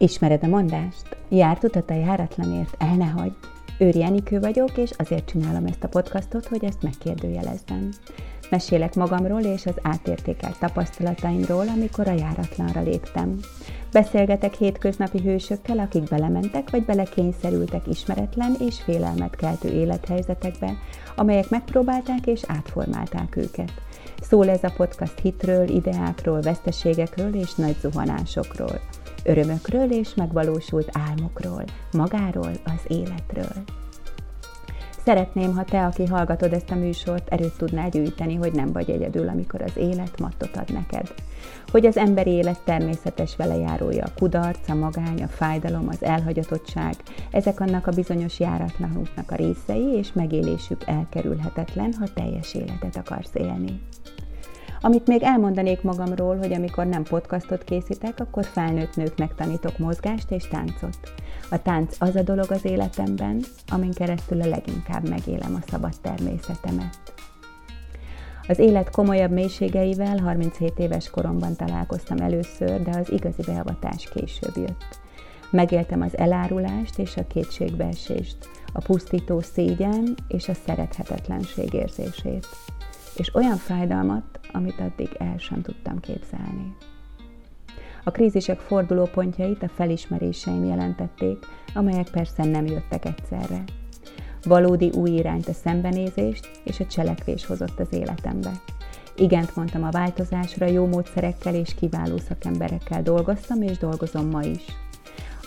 Ismered a mondást? Járt utat a járatlanért, el ne hagyd. Őri Enikő vagyok, és azért csinálom ezt a podcastot, hogy ezt megkérdőjelezzem. Mesélek magamról és az átértékelt tapasztalataimról, amikor a járatlanra léptem. Beszélgetek hétköznapi hősökkel, akik belementek vagy belekényszerültek ismeretlen és félelmet keltő élethelyzetekbe, amelyek megpróbálták és átformálták őket. Szól ez a podcast hitről, ideákról, veszteségekről és nagy zuhanásokról örömökről és megvalósult álmokról, magáról, az életről. Szeretném, ha te, aki hallgatod ezt a műsort, erőt tudnál gyűjteni, hogy nem vagy egyedül, amikor az élet mattot ad neked. Hogy az emberi élet természetes velejárója a kudarc, a magány, a fájdalom, az elhagyatottság, ezek annak a bizonyos járatlan útnak a részei, és megélésük elkerülhetetlen, ha teljes életet akarsz élni. Amit még elmondanék magamról, hogy amikor nem podcastot készítek, akkor felnőtt nőknek tanítok mozgást és táncot. A tánc az a dolog az életemben, amin keresztül a leginkább megélem a szabad természetemet. Az élet komolyabb mélységeivel 37 éves koromban találkoztam először, de az igazi beavatás később jött. Megéltem az elárulást és a kétségbeesést, a pusztító szégyen és a szerethetetlenség érzését és olyan fájdalmat, amit addig el sem tudtam képzelni. A krízisek fordulópontjait a felismeréseim jelentették, amelyek persze nem jöttek egyszerre. Valódi új irányt a szembenézést és a cselekvés hozott az életembe. Igent mondtam a változásra, jó módszerekkel és kiváló szakemberekkel dolgoztam és dolgozom ma is.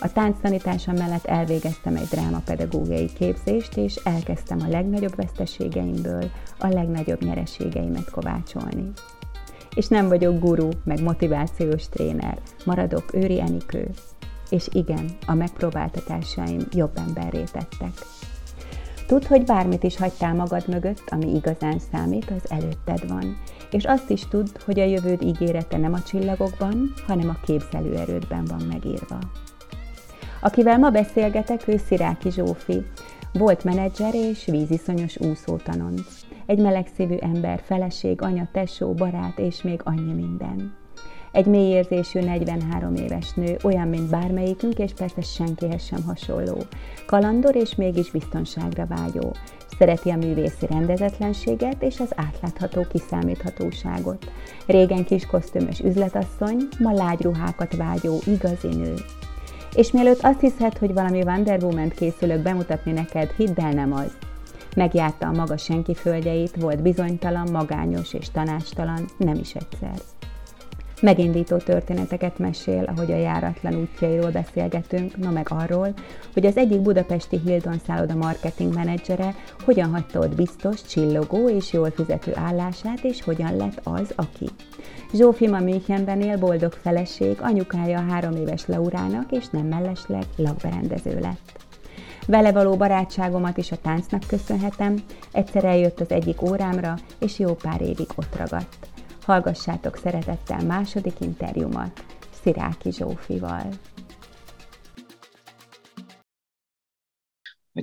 A tánctanításom mellett elvégeztem egy drámapedagógiai képzést, és elkezdtem a legnagyobb veszteségeimből a legnagyobb nyereségeimet kovácsolni. És nem vagyok guru, meg motivációs tréner, maradok őri Enikő. És igen, a megpróbáltatásaim jobb emberré tettek. Tudd, hogy bármit is hagytál magad mögött, ami igazán számít, az előtted van. És azt is tudd, hogy a jövőd ígérete nem a csillagokban, hanem a képzelőerődben van megírva. Akivel ma beszélgetek, ő Sziráki Zsófi. Volt menedzser és víziszonyos úszótanonc. Egy melegszívű ember, feleség, anya, tesó, barát és még annyi minden. Egy mélyérzésű 43 éves nő, olyan, mint bármelyikünk, és persze senkihez sem hasonló. Kalandor és mégis biztonságra vágyó. Szereti a művészi rendezetlenséget és az átlátható kiszámíthatóságot. Régen kis kosztümös üzletasszony, ma lágy ruhákat vágyó igazi nő. És mielőtt azt hiszed, hogy valami Wonder woman készülök bemutatni neked, hidd el nem az. Megjárta a maga senki földjeit, volt bizonytalan, magányos és tanástalan, nem is egyszer. Megindító történeteket mesél, ahogy a járatlan útjairól beszélgetünk, no meg arról, hogy az egyik budapesti Hildon szálloda marketing menedzsere hogyan hagyta ott biztos, csillogó és jól fizető állását, és hogyan lett az, aki. Zsófi ma Münchenben él, boldog feleség, anyukája a három éves Laurának, és nem mellesleg lakberendező lett. Vele való barátságomat is a táncnak köszönhetem, egyszer eljött az egyik órámra, és jó pár évig ott ragadt. Hallgassátok szeretettel második interjúmat Sziráki Zsófival.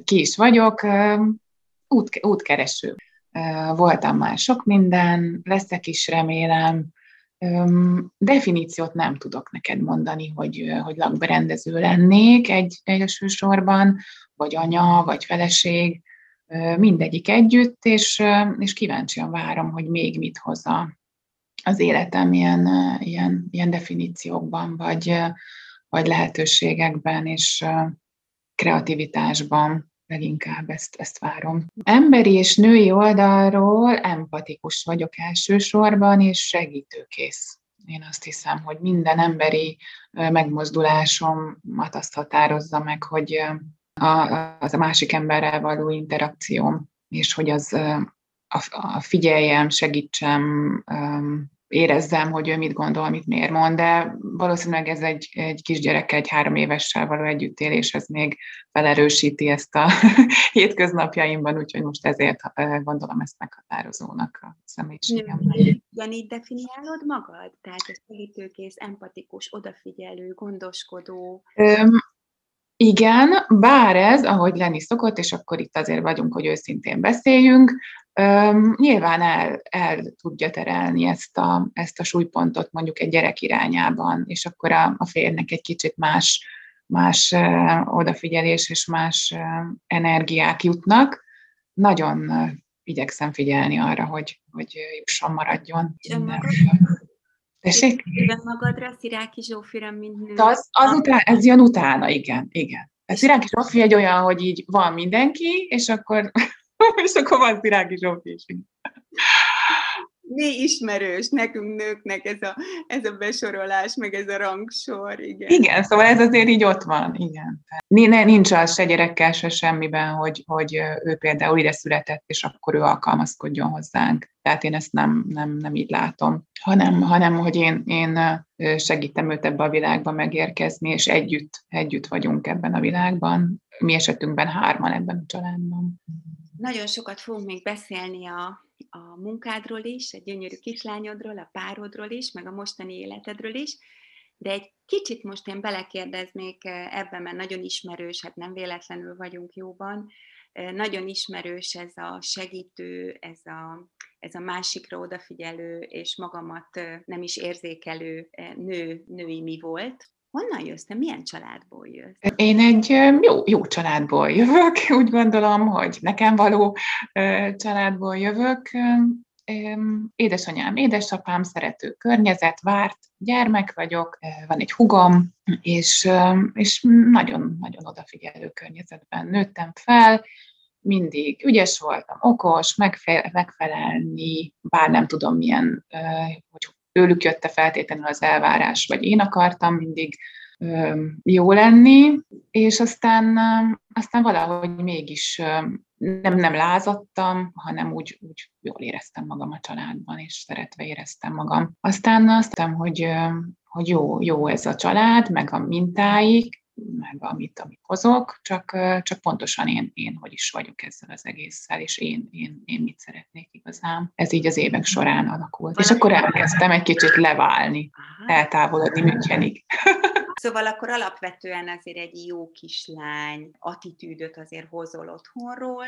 Ki is vagyok, út, útkereső. Voltam már sok minden, leszek is remélem, definíciót nem tudok neked mondani, hogy, hogy lakberendező lennék egy, elsősorban, vagy anya, vagy feleség, mindegyik együtt, és, és kíváncsian várom, hogy még mit hozza az életem ilyen, ilyen, ilyen definíciókban, vagy, vagy lehetőségekben, és kreativitásban leginkább ezt, ezt várom. Emberi és női oldalról empatikus vagyok elsősorban, és segítőkész. Én azt hiszem, hogy minden emberi megmozdulásomat azt határozza meg, hogy a, az a másik emberrel való interakcióm, és hogy az a, a figyeljem, segítsem, érezzem, hogy ő mit gondol, mit miért mond, de valószínűleg ez egy, egy kisgyerek, egy három évessel való együttélés, ez még felerősíti ezt a hétköznapjaimban, úgyhogy most ezért gondolom ezt meghatározónak a személyiségemben. Ugyanígy definiálod magad? Tehát a segítőkész, empatikus, odafigyelő, gondoskodó? Öm, igen, bár ez, ahogy lenni szokott, és akkor itt azért vagyunk, hogy őszintén beszéljünk, Üm, nyilván el, el tudja terelni ezt a, ezt a súlypontot mondjuk egy gyerek irányában, és akkor a, a férnek egy kicsit más más odafigyelés és más energiák jutnak. Nagyon igyekszem figyelni arra, hogy, hogy jusson, maradjon. Tessék? magadra, Sziráki Zsófira, mint nő. Az, azután, ez jön utána, igen, igen. A Sziráki Zsófi egy olyan, hogy így van mindenki, és akkor, és akkor van Sziráki Zsófi is mi ismerős nekünk nőknek ez a, ez a besorolás, meg ez a rangsor, igen. Igen, szóval ez azért így ott van, igen. Nincs az se gyerekkel, se semmiben, hogy, hogy ő például ide született, és akkor ő alkalmazkodjon hozzánk. Tehát én ezt nem, nem, nem így látom, hanem, hanem hogy én, én segítem őt ebbe a világba megérkezni, és együtt, együtt vagyunk ebben a világban. Mi esetünkben hárman ebben a családban. Nagyon sokat fogunk még beszélni a, a munkádról is, a gyönyörű kislányodról, a párodról is, meg a mostani életedről is, de egy kicsit most én belekérdeznék ebben, mert nagyon ismerős, hát nem véletlenül vagyunk jóban, nagyon ismerős ez a segítő, ez a, ez a másikra odafigyelő, és magamat nem is érzékelő nő, női mi volt. Honnan jössz? Te milyen családból jössz? Én egy jó, jó családból jövök. Úgy gondolom, hogy nekem való családból jövök. Édesanyám, édesapám, szerető környezet, várt gyermek vagyok, van egy hugom, és, és nagyon-nagyon odafigyelő környezetben nőttem fel, mindig ügyes voltam, okos, megfelelni, bár nem tudom milyen, hogy tőlük jött a feltétlenül az elvárás, vagy én akartam mindig jó lenni, és aztán, aztán valahogy mégis nem, nem lázadtam, hanem úgy, úgy jól éreztem magam a családban, és szeretve éreztem magam. Aztán azt hiszem, hogy, hogy jó, jó ez a család, meg a mintáik, meg amit, amit hozok, csak, csak pontosan én, én hogy is vagyok ezzel az egésszel, és én, én, én mit szeretnék igazán. Ez így az évek során alakult. És akkor elkezdtem egy kicsit leválni, eltávolodni Münchenig. Szóval akkor alapvetően azért egy jó kislány attitűdöt azért hozol otthonról,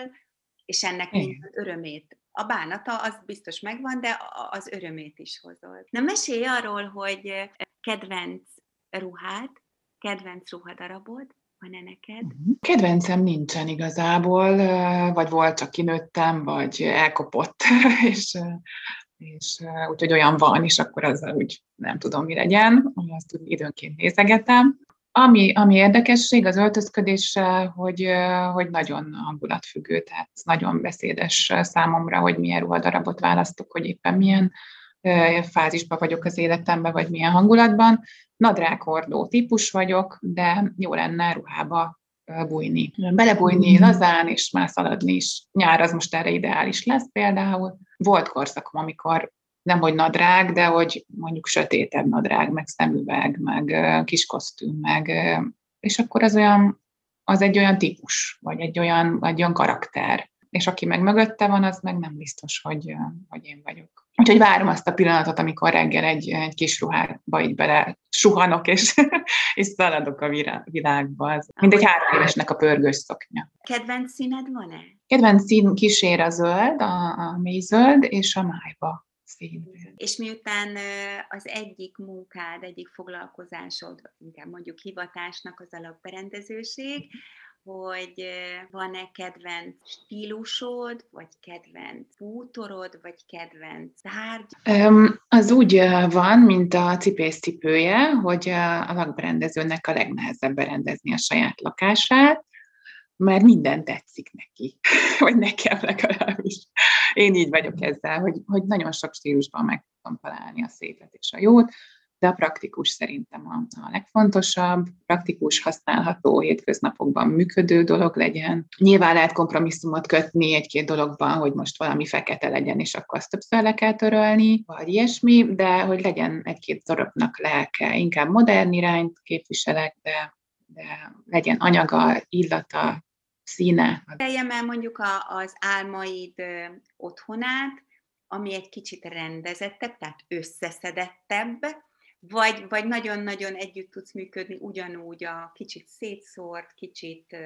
és ennek mind örömét. A bánata az biztos megvan, de az örömét is hozol. Na mesélj arról, hogy kedvenc ruhát, kedvenc ruhadarabod, van-e neked? Mhm. Kedvencem nincsen igazából, vagy volt, csak kinőttem, vagy elkopott, és, és úgyhogy olyan van, és akkor azzal úgy nem tudom, mi legyen, azt időnként nézegetem. Ami, ami érdekesség az öltözködéssel, hogy, hogy nagyon hangulatfüggő, tehát ez nagyon beszédes számomra, hogy milyen ruhadarabot választok, hogy éppen milyen fázisban vagyok az életemben, vagy milyen hangulatban. Nadrághordó típus vagyok, de jó lenne ruhába bújni. Belebújni lazán, és már szaladni is. Nyár az most erre ideális lesz például. Volt korszakom, amikor nem hogy nadrág, de hogy mondjuk sötétebb nadrág, meg szemüveg, meg kis kosztüm, meg, és akkor az olyan, az egy olyan típus, vagy egy olyan, egy olyan karakter. És aki meg mögötte van, az meg nem biztos, hogy, hogy én vagyok. Úgyhogy várom azt a pillanatot, amikor reggel egy, egy kis ruhába így bele suhanok, és, és szaladok a világba. Ez mint egy három évesnek a pörgős szoknya. Kedvenc színed van-e? Kedvenc szín kísér a zöld, a, a mély zöld, és a májba szín. És miután az egyik munkád, egyik foglalkozásod, inkább mondjuk hivatásnak az alapberendezőség, hogy van-e kedvenc stílusod, vagy kedvenc bútorod, vagy kedvenc tárgy? Az úgy van, mint a cipője, hogy a lakberendezőnek a legnehezebb berendezni a saját lakását, mert minden tetszik neki, vagy nekem legalábbis. Én így vagyok ezzel, hogy, hogy nagyon sok stílusban meg tudom találni a szépet és a jót de a praktikus szerintem a, a legfontosabb, praktikus, használható, hétköznapokban működő dolog legyen. Nyilván lehet kompromisszumot kötni egy-két dologban, hogy most valami fekete legyen, és akkor azt többször le kell törölni, vagy ilyesmi, de hogy legyen egy-két darabnak lelke. Inkább modern irányt képviselek, de, de legyen anyaga, illata, színe. Teljem el mondjuk a, az álmaid otthonát, ami egy kicsit rendezettebb, tehát összeszedettebb, vagy, vagy nagyon-nagyon együtt tudsz működni ugyanúgy a kicsit szétszórt, kicsit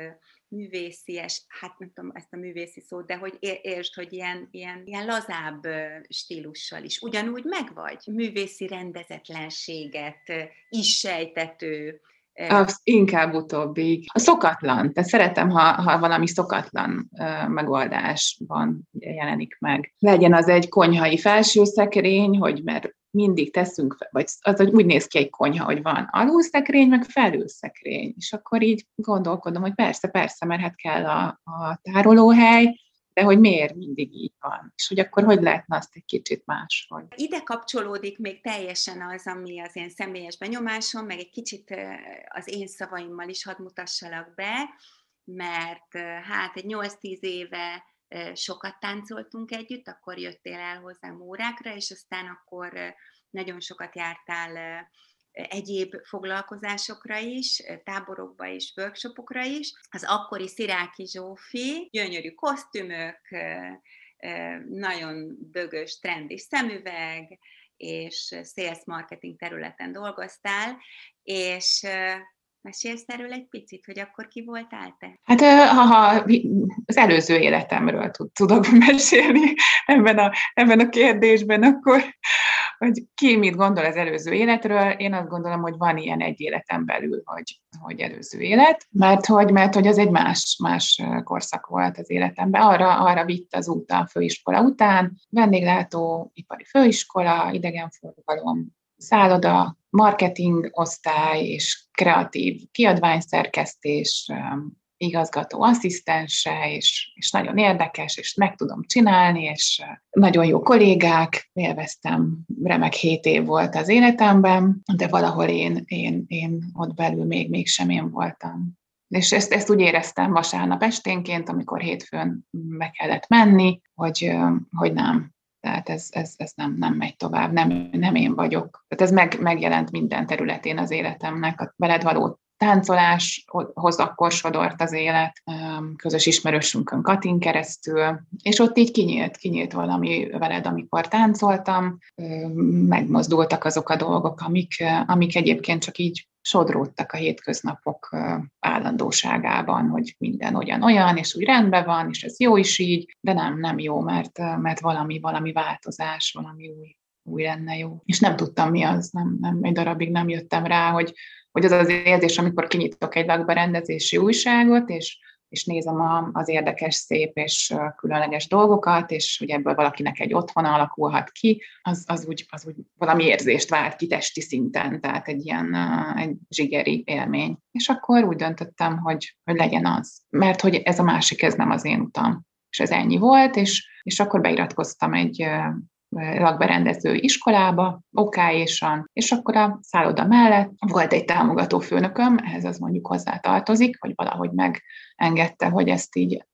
művészies, hát nem tudom ezt a művészi szót, de hogy értsd, hogy ilyen, ilyen, ilyen lazább stílussal is ugyanúgy megvagy. Művészi rendezetlenséget is sejtető Az inkább utóbbi. A szokatlan. Tehát szeretem, ha, ha valami szokatlan uh, megoldásban jelenik meg. Legyen az egy konyhai felsőszekrény, hogy mert mindig teszünk, vagy az úgy néz ki egy konyha, hogy van alulszekrény, meg felülszekrény. És akkor így gondolkodom, hogy persze, persze, mert hát kell a, a tárolóhely, de hogy miért mindig így van, és hogy akkor hogy lehetne azt egy kicsit máshogy. Ide kapcsolódik még teljesen az, ami az én személyes benyomásom, meg egy kicsit az én szavaimmal is hadd mutassalak be, mert hát egy 8-10 éve sokat táncoltunk együtt, akkor jöttél el hozzám órákra, és aztán akkor nagyon sokat jártál egyéb foglalkozásokra is, táborokba is, workshopokra is. Az akkori Sziráki Zsófi, gyönyörű kosztümök, nagyon bögös, trendi szemüveg, és sales marketing területen dolgoztál, és Mesélsz erről egy picit, hogy akkor ki voltál te? Hát ha, ha az előző életemről tudok mesélni ebben a, ebben a kérdésben, akkor hogy ki mit gondol az előző életről, én azt gondolom, hogy van ilyen egy életem belül, hogy, hogy előző élet, mert hogy, mert hogy az egy más, más korszak volt az életemben. Arra, arra vitt az út a főiskola után, vendéglátó, ipari főiskola, idegenforgalom, szálloda, marketing osztály és kreatív kiadványszerkesztés, igazgató asszisztense, és, és nagyon érdekes, és meg tudom csinálni, és nagyon jó kollégák, élveztem, remek hét év volt az életemben, de valahol én, én, én ott belül még mégsem én voltam. És ezt, ezt úgy éreztem vasárnap esténként, amikor hétfőn be kellett menni, hogy, hogy nem, tehát ez, ez, ez nem, nem megy tovább, nem, nem én vagyok. Tehát ez meg, megjelent minden területén az életemnek, a veled való táncoláshoz akkor sodort az élet, közös ismerősünkön Katin keresztül, és ott így kinyílt, kinyílt valami veled, amikor táncoltam, megmozdultak azok a dolgok, amik, amik egyébként csak így sodródtak a hétköznapok állandóságában, hogy minden olyan-olyan, és úgy rendben van, és ez jó is így, de nem, nem jó, mert, mert valami, valami változás, valami új, új lenne jó. És nem tudtam mi az, nem, nem, egy darabig nem jöttem rá, hogy, hogy az az érzés, amikor kinyitok egy lakberendezési újságot, és, és nézem a, az érdekes, szép és különleges dolgokat, és hogy ebből valakinek egy otthona alakulhat ki, az, az, úgy, az úgy valami érzést vált ki testi szinten, tehát egy ilyen egy zsigeri élmény. És akkor úgy döntöttem, hogy, hogy legyen az. Mert hogy ez a másik, ez nem az én utam. És ez ennyi volt, és, és akkor beiratkoztam egy lakberendező iskolába, okáésan, és akkor a szálloda mellett volt egy támogató főnököm, ehhez az mondjuk hozzá tartozik, hogy valahogy megengedte, hogy ezt így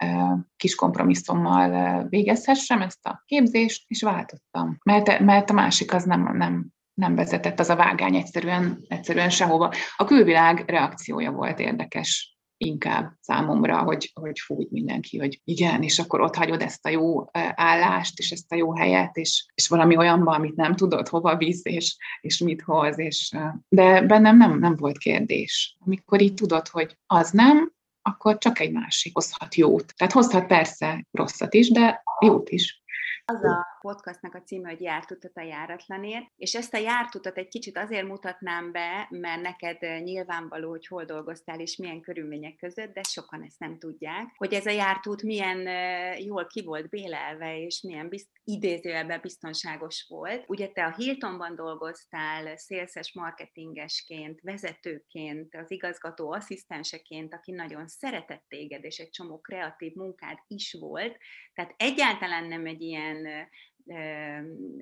kis kompromisszummal végezhessem, ezt a képzést, és váltottam. Mert, mert a másik az nem, nem, nem vezetett az a vágány egyszerűen, egyszerűen sehova. A külvilág reakciója volt érdekes inkább számomra, hogy, hogy fújt mindenki, hogy igen, és akkor ott hagyod ezt a jó állást, és ezt a jó helyet, és, és valami olyanban, amit nem tudod, hova visz, és, és mit hoz, és, de bennem nem, nem volt kérdés. Amikor így tudod, hogy az nem, akkor csak egy másik hozhat jót. Tehát hozhat persze rosszat is, de jót is. Az a podcastnak a címe, hogy Jártutat a járatlanért, és ezt a jártutat egy kicsit azért mutatnám be, mert neked eh, nyilvánvaló, hogy hol dolgoztál és milyen körülmények között, de sokan ezt nem tudják, hogy ez a jártút milyen eh, jól ki volt bélelve, és milyen bizt, idézőjelben biztonságos volt. Ugye te a Hiltonban dolgoztál szélszes marketingesként, vezetőként, az igazgató asszisztenseként, aki nagyon szeretett téged, és egy csomó kreatív munkád is volt, tehát egyáltalán nem egy ilyen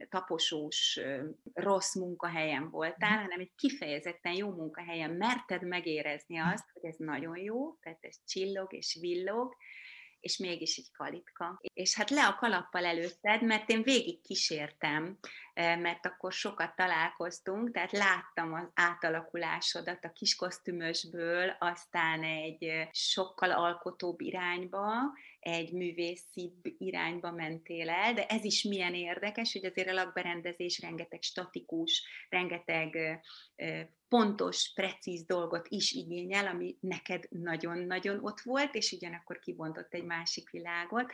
taposós, rossz munkahelyen voltál, mhm. hanem egy kifejezetten jó munkahelyen merted megérezni mhm. azt, hogy ez nagyon jó, tehát ez csillog és villog, és mégis egy kalitka. És hát le a kalappal előtted, mert én végig kísértem, mert akkor sokat találkoztunk, tehát láttam az átalakulásodat a kiskosztümösből, aztán egy sokkal alkotóbb irányba, egy művészibb irányba mentél el, de ez is milyen érdekes, hogy azért a lakberendezés rengeteg statikus, rengeteg pontos, precíz dolgot is igényel, ami neked nagyon-nagyon ott volt, és ugyanakkor kibontott egy másik világot,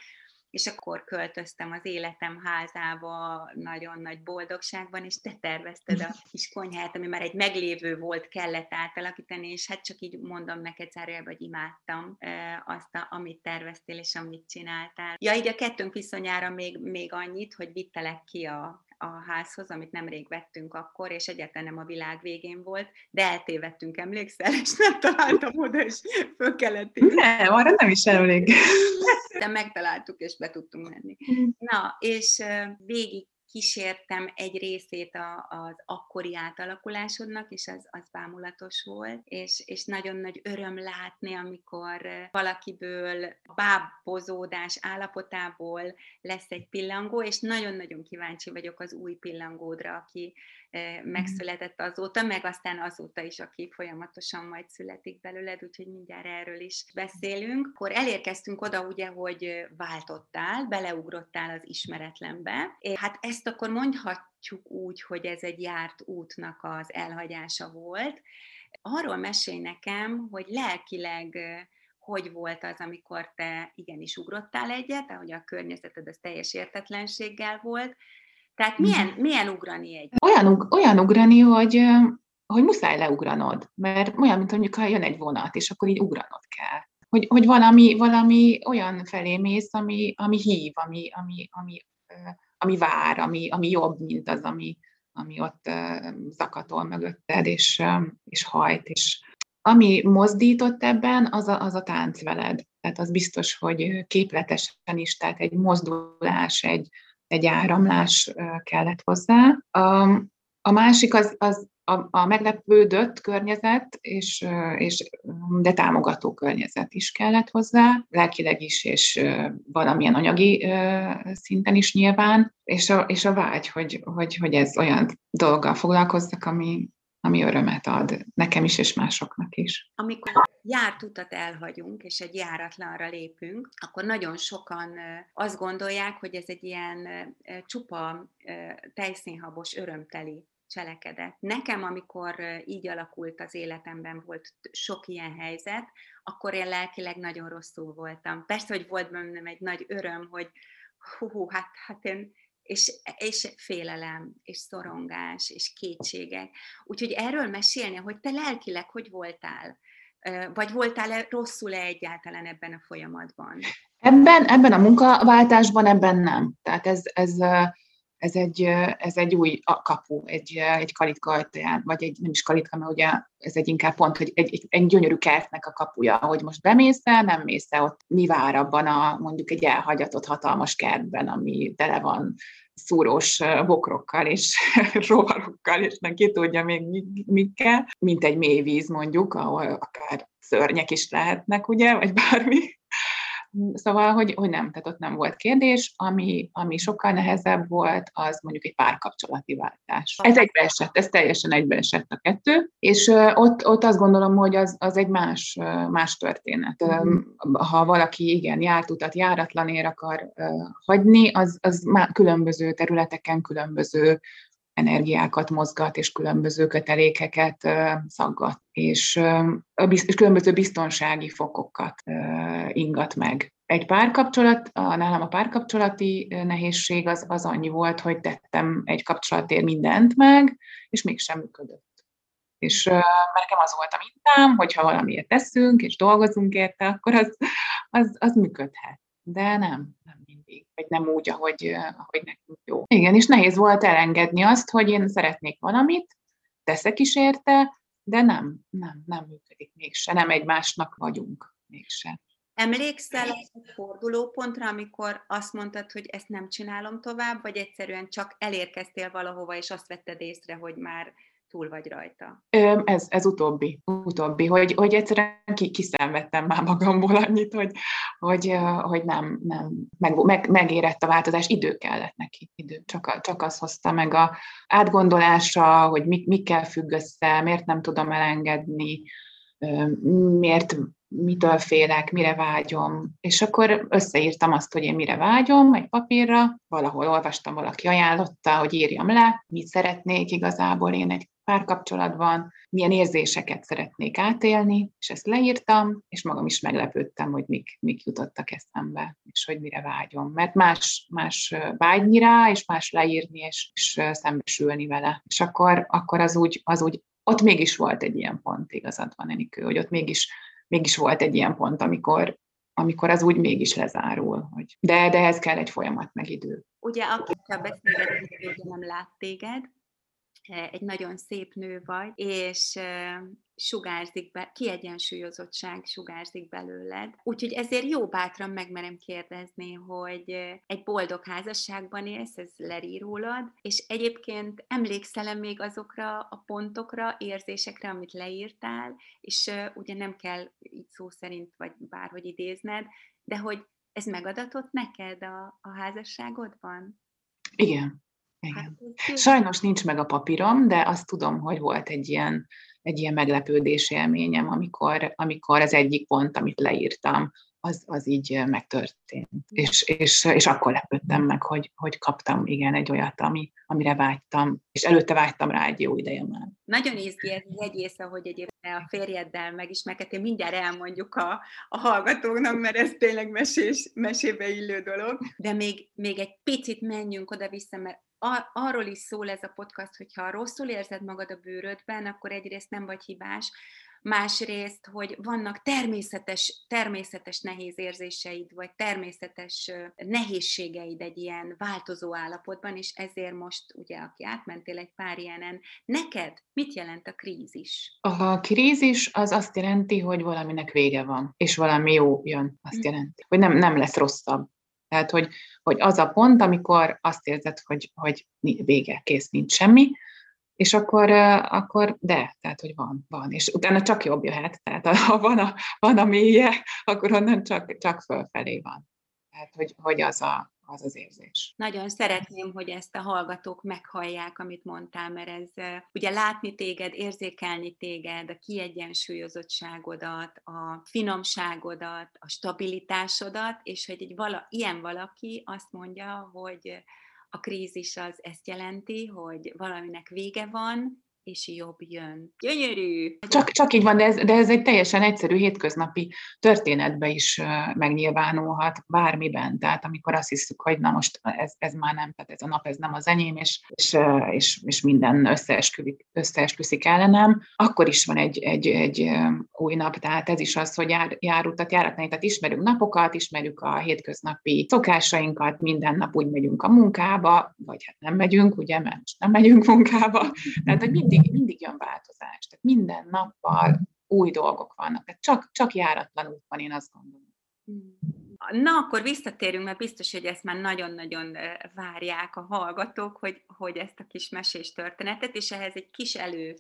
és akkor költöztem az életem házába nagyon nagy boldogságban, és te tervezted a kis konyhát, ami már egy meglévő volt, kellett átalakítani, és hát csak így mondom neked zárójelben, hogy imádtam azt, a, amit terveztél, és amit csináltál. Ja, így a kettőnk viszonyára még, még annyit, hogy vittelek ki a, a házhoz, amit nemrég vettünk akkor, és egyáltalán nem a világ végén volt, de eltévedtünk, emlékszel, és nem találtam oda, és föl kellett. Nem, arra nem is elég. De megtaláltuk, és be tudtunk menni. Mm. Na, és végig kísértem egy részét a, az akkori átalakulásodnak, és az, az bámulatos volt, és, és nagyon nagy öröm látni, amikor valakiből bábozódás állapotából lesz egy pillangó, és nagyon-nagyon kíváncsi vagyok az új pillangódra, aki. Megszületett azóta, meg aztán azóta is, aki folyamatosan majd születik belőled, úgyhogy mindjárt erről is beszélünk. Akkor elérkeztünk oda, ugye, hogy váltottál, beleugrottál az ismeretlenbe. Hát ezt akkor mondhatjuk úgy, hogy ez egy járt útnak az elhagyása volt. Arról mesélj nekem, hogy lelkileg hogy volt az, amikor te igenis ugrottál egyet, ahogy a környezeted az teljes értetlenséggel volt, tehát milyen, mhm. milyen ugrani egy? Olyan, olyan ugrani, hogy, hogy muszáj leugranod, mert olyan, mint mondjuk, ha jön egy vonat, és akkor így ugranod kell. Hogy, hogy valami, valami olyan felé mész, ami, ami hív, ami, ami, ami, ami vár, ami, ami jobb, mint az, ami, ami ott zakatol mögötted, és, és hajt. És ami mozdított ebben, az a, az a tánc veled. Tehát az biztos, hogy képletesen is, tehát egy mozdulás, egy, egy áramlás kellett hozzá. A, a másik az, az a, a meglepődött környezet, és, és, de támogató környezet is kellett hozzá, lelkileg is, és valamilyen anyagi szinten is nyilván, és a, és a vágy, hogy, hogy, hogy ez olyan dolggal foglalkozzak, ami, ami örömet ad nekem is, és másoknak is. Amikor járt utat elhagyunk, és egy járatlanra lépünk, akkor nagyon sokan azt gondolják, hogy ez egy ilyen csupa tejszínhabos, örömteli cselekedet. Nekem, amikor így alakult az életemben, volt sok ilyen helyzet, akkor én lelkileg nagyon rosszul voltam. Persze, hogy volt bennem egy nagy öröm, hogy hú, hát, hát én és, és félelem, és szorongás, és kétségek. Úgyhogy erről mesélni, hogy te lelkileg hogy voltál, vagy voltál-e rosszul-e egyáltalán ebben a folyamatban? Ebben, ebben a munkaváltásban ebben nem. Tehát ez, ez, ez, egy, ez egy új kapu, egy, egy kalitka ajtaján, vagy egy, nem is kalitka, mert ugye ez egy inkább pont, hogy egy, egy, egy gyönyörű kertnek a kapuja, hogy most bemész el, nem mész el ott mi vár abban a mondjuk egy elhagyatott hatalmas kertben, ami tele van szúrós bokrokkal és rovarokkal, és neki tudja még mikkel, mint egy mély víz mondjuk, ahol akár szörnyek is lehetnek, ugye, vagy bármi. Szóval, hogy, hogy nem, tehát ott nem volt kérdés. Ami, ami sokkal nehezebb volt, az mondjuk egy párkapcsolati váltás. Ez egybeesett, ez teljesen egybeesett a kettő, és ott, ott azt gondolom, hogy az, az egy más, más történet. Mm. Ha valaki igen, járt utat, járatlan ér akar hagyni, az, az már különböző területeken különböző energiákat mozgat, és különböző kötelékeket szaggat, és, és különböző biztonsági fokokat ingat meg. Egy párkapcsolat, nálam a párkapcsolati nehézség az, az annyi volt, hogy tettem egy kapcsolatért mindent meg, és mégsem működött. És nekem az volt a mintám, hogyha valamiért teszünk, és dolgozunk érte, akkor az, az, az működhet. De nem, nem mindig, vagy nem úgy, ahogy, ahogy nekünk jó. Igen, és nehéz volt elengedni azt, hogy én szeretnék valamit, teszek is érte, de nem, nem, nem működik mégse, nem egymásnak vagyunk mégse. Emlékszel a fordulópontra, amikor azt mondtad, hogy ezt nem csinálom tovább, vagy egyszerűen csak elérkeztél valahova, és azt vetted észre, hogy már túl vagy rajta? Ez, ez utóbbi, utóbbi, hogy, hogy egyszerűen ki, kiszenvedtem már magamból annyit, hogy, hogy, hogy nem, nem meg, meg, megérett a változás, idő kellett neki, idő. Csak, csak az hozta meg a átgondolása, hogy mi, mikkel függ össze, miért nem tudom elengedni, miért mitől félek, mire vágyom. És akkor összeírtam azt, hogy én mire vágyom egy papírra, valahol olvastam, valaki ajánlotta, hogy írjam le, mit szeretnék igazából én egy párkapcsolatban, milyen érzéseket szeretnék átélni, és ezt leírtam, és magam is meglepődtem, hogy mik, mik jutottak eszembe, és hogy mire vágyom. Mert más, más vágyni rá, és más leírni, és, és szembesülni vele. És akkor, akkor az, úgy, az úgy, ott mégis volt egy ilyen pont, igazad van, Enikő, hogy ott mégis, mégis volt egy ilyen pont, amikor, amikor az úgy mégis lezárul. Hogy de, de ez kell egy folyamat, meg idő. Ugye, akikkel beszélgetünk, nem lát téged, egy nagyon szép nő vagy, és sugárzik be, kiegyensúlyozottság sugárzik belőled. Úgyhogy ezért jó bátran megmerem kérdezni, hogy egy boldog házasságban élsz, ez lerír rólad, és egyébként emlékszel még azokra a pontokra, érzésekre, amit leírtál, és ugye nem kell így szó szerint, vagy bárhogy idézned, de hogy ez megadatott neked a, a házasságodban? Igen, igen. Hát, Sajnos nincs meg a papírom, de azt tudom, hogy volt egy ilyen, egy ilyen meglepődés élményem, amikor, amikor az egyik pont, amit leírtam, az, az így megtörtént. És, és, és akkor lepődtem meg, hogy, hogy kaptam igen egy olyat, ami, amire vágytam, és előtte vágytam rá egy jó ideje már. Nagyon ízdi ez az egész, ahogy egyébként a férjeddel megismerkedtél, mindjárt elmondjuk a, a hallgatóknak, mert ez tényleg mesés, mesébe illő dolog, de még, még egy picit menjünk oda-vissza, mert arról is szól ez a podcast, hogyha rosszul érzed magad a bőrödben, akkor egyrészt nem vagy hibás, másrészt, hogy vannak természetes, természetes nehéz érzéseid, vagy természetes nehézségeid egy ilyen változó állapotban, és ezért most, ugye, aki átmentél egy pár ilyenen, neked mit jelent a krízis? A krízis az azt jelenti, hogy valaminek vége van, és valami jó jön, azt hm. jelenti, hogy nem, nem lesz rosszabb. Tehát, hogy, hogy az a pont, amikor azt érzed, hogy, hogy vége, kész, nincs semmi, és akkor, akkor de, tehát, hogy van, van, és utána csak jobb jöhet, tehát ha van a, van a mélye, akkor onnan csak, csak fölfelé van. Tehát, hogy, hogy az, a, az az érzés. Nagyon szeretném, hogy ezt a hallgatók meghallják, amit mondtál, mert ez ugye látni téged, érzékelni téged, a kiegyensúlyozottságodat, a finomságodat, a stabilitásodat, és hogy egy vala, ilyen valaki azt mondja, hogy a krízis az ezt jelenti, hogy valaminek vége van, és jobb jön. Gyönyörű! Csak, csak így van, de ez, de ez egy teljesen egyszerű hétköznapi történetbe is megnyilvánulhat bármiben. Tehát amikor azt hiszük, hogy na most ez, ez már nem, tehát ez a nap ez nem az enyém, és, és, és, és minden összeesküdik, összeesküszik ellenem, akkor is van egy, egy, egy új nap. Tehát ez is az, hogy jár, járutat, járatnai, tehát ismerünk napokat, ismerjük a hétköznapi szokásainkat, minden nap úgy megyünk a munkába, vagy hát nem megyünk, ugye, mert nem megyünk munkába. Tehát, hogy mindig mindig, mindig jön változás. Tehát minden nappal új dolgok vannak. Tehát csak, csak járatlan út van, én azt gondolom. Na, akkor visszatérünk, mert biztos, hogy ezt már nagyon-nagyon várják a hallgatók, hogy, hogy ezt a kis mesés történetet, és ehhez egy kis elő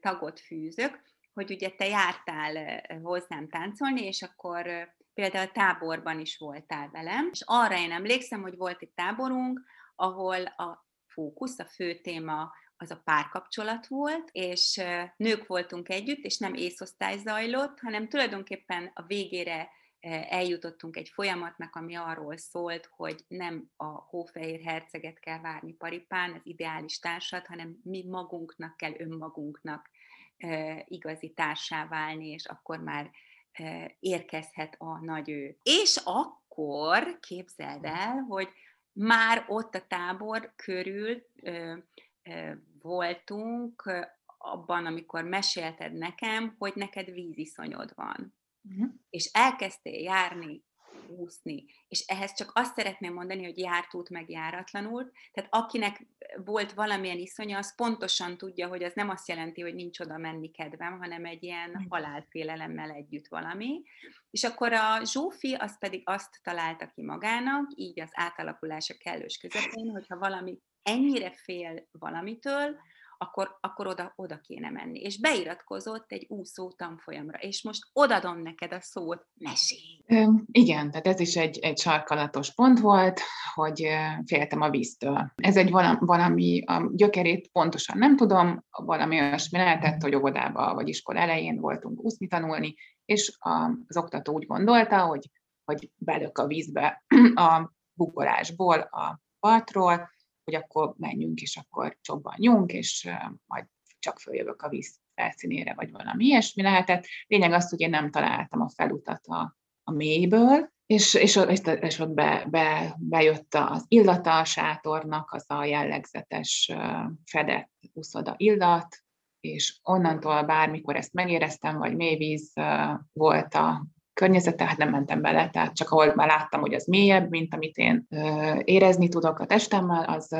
tagot fűzök, hogy ugye te jártál hozzám táncolni, és akkor például táborban is voltál velem, és arra én emlékszem, hogy volt egy táborunk, ahol a fókusz, a fő téma az a párkapcsolat volt, és nők voltunk együtt, és nem észosztály zajlott, hanem tulajdonképpen a végére eljutottunk egy folyamatnak, ami arról szólt, hogy nem a hófehér herceget kell várni paripán, az ideális társat, hanem mi magunknak kell önmagunknak igazi társá válni, és akkor már érkezhet a nagy ő. És akkor képzeld el, hogy már ott a tábor körül voltunk abban, amikor mesélted nekem, hogy neked víziszonyod van. Uh-huh. És elkezdtél járni, úszni. És ehhez csak azt szeretném mondani, hogy járt út meg járatlanul. Tehát akinek volt valamilyen iszonya, az pontosan tudja, hogy az nem azt jelenti, hogy nincs oda menni kedvem, hanem egy ilyen halálfélelemmel együtt valami. És akkor a Zsófi az pedig azt találta ki magának, így az átalakulása kellős közepén, hogyha valami ennyire fél valamitől, akkor, akkor oda, oda kéne menni. És beiratkozott egy úszó tanfolyamra, és most odadom neked a szót, mesélj! Igen, tehát ez is egy, egy sarkalatos pont volt, hogy féltem a víztől. Ez egy valami, a gyökerét pontosan nem tudom, valami olyasmi lehetett, hogy óvodába vagy iskola elején voltunk úszni tanulni, és az oktató úgy gondolta, hogy, hogy belök a vízbe a bugolásból, a partról, hogy akkor menjünk, és akkor csobbanjunk, és majd csak följövök a víz felszínére, vagy valami ilyesmi lehetett. Lényeg az, hogy én nem találtam a felutat a, a mélyből, és, és, és, és ott be, be, bejött az illata a sátornak, az a jellegzetes fedett uszoda illat, és onnantól bármikor ezt megéreztem, vagy mélyvíz volt a környezete, hát nem mentem bele, tehát csak ahol már láttam, hogy az mélyebb, mint amit én érezni tudok a testemmel, az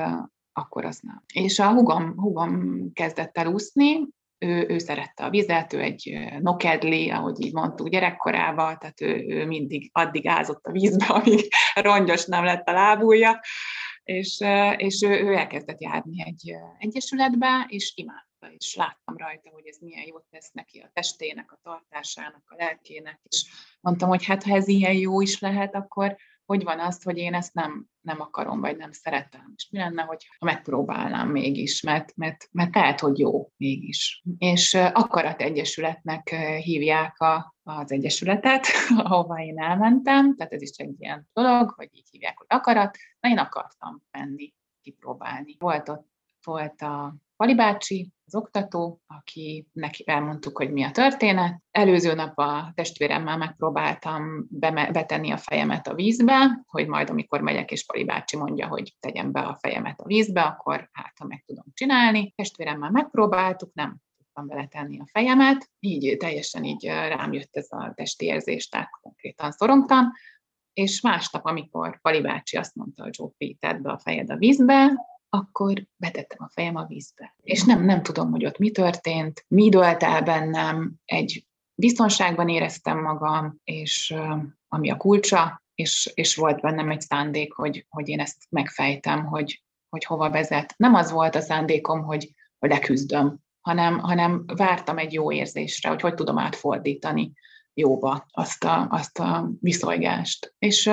akkor az nem. És a hugom, hugom kezdett el úszni, ő, ő szerette a vizet, ő egy nokedli, ahogy így mondtuk gyerekkorában, tehát ő, ő mindig addig ázott a vízbe, amíg rongyos nem lett a lábúja, és, és ő, ő elkezdett járni egy egyesületbe, és imádta, és láttam rajta, hogy ez milyen jót tesz neki a testének, a tartásának, a lelkének, és mondtam, hogy hát ha ez ilyen jó is lehet, akkor, hogy van az, hogy én ezt nem, nem akarom, vagy nem szeretem. És mi lenne, hogy ha megpróbálnám mégis, mert, mert, mert lehet, hogy jó mégis. És Akarat Egyesületnek hívják a, az egyesületet, ahová én elmentem, tehát ez is egy ilyen dolog, hogy így hívják, hogy akarat. Na, én akartam menni, kipróbálni. Volt ott volt a Pali bácsi, az oktató, aki neki elmondtuk, hogy mi a történet. Előző nap a testvéremmel megpróbáltam betenni a fejemet a vízbe, hogy majd amikor megyek, és Pali bácsi mondja, hogy tegyem be a fejemet a vízbe, akkor hát, ha meg tudom csinálni. Testvéremmel megpróbáltuk, nem tudtam beletenni a fejemet, így teljesen így rám jött ez a testi érzés, tehát konkrétan szorongtam, és másnap, amikor Pali bácsi azt mondta, hogy Zsófi, tedd be a fejed a vízbe, akkor betettem a fejem a vízbe. És nem, nem tudom, hogy ott mi történt, mi dölt el bennem, egy biztonságban éreztem magam, és ami a kulcsa, és, és volt bennem egy szándék, hogy, hogy én ezt megfejtem, hogy, hogy hova vezet. Nem az volt a szándékom, hogy, leküzdöm, hanem, hanem vártam egy jó érzésre, hogy hogy tudom átfordítani jóba azt a, azt a viszonygást. És,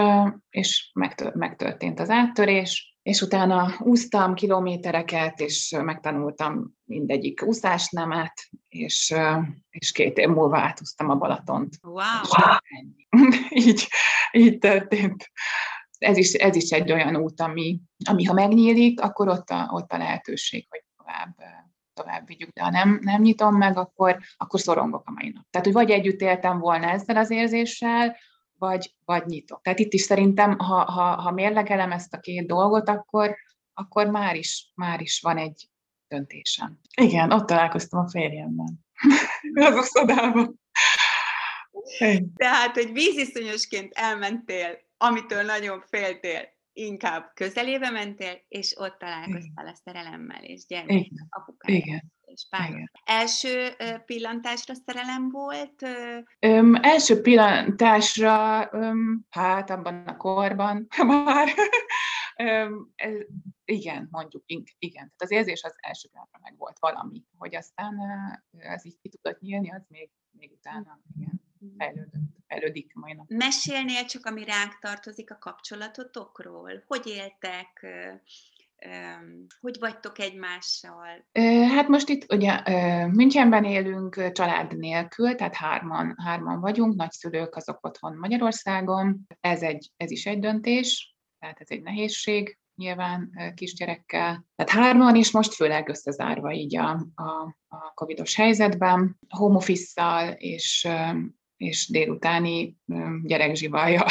és megtörtént az áttörés, és utána úsztam kilométereket, és megtanultam mindegyik úszásnemet, és, és két év múlva átúztam a Balatont. Wow! így, így történt. Ez is, ez is egy olyan út, ami, ami ha megnyílik, akkor ott a, ott a lehetőség, hogy tovább, tovább vigyük, de ha nem, nem nyitom meg, akkor, akkor szorongok a mai nap. Tehát, hogy vagy együtt éltem volna ezzel az érzéssel, vagy, vagy nyitok. Tehát itt is szerintem, ha, ha, ha mérlegelem ezt a két dolgot, akkor, akkor már, is, már is van egy döntésem. Igen, ott találkoztam a férjemmel. az uszodában. Tehát, hogy víziszonyosként elmentél, amitől nagyon féltél, inkább közelébe mentél, és ott találkoztál a szerelemmel, és gyermek, apukájával. Igen és pár. Első pillantásra szerelem volt? Öm, első pillantásra, öm, hát abban a korban már, öm, ez, igen, mondjuk, igen. Tehát az érzés az első pillanatra meg volt valami, hogy aztán az így ki tudott nyílni, az még, még utána, igen fejlődött, fejlődik mai nap. Mesélnél csak, ami ránk tartozik a kapcsolatotokról? Hogy éltek? Hogy vagytok egymással? Hát most itt ugye Münchenben élünk család nélkül, tehát hárman, hárman vagyunk, nagyszülők azok otthon Magyarországon. Ez, egy, ez is egy döntés, tehát ez egy nehézség, nyilván kisgyerekkel. Tehát hárman is most főleg összezárva így a, a, a covidos helyzetben, home office és, és délutáni gyerekzsivalja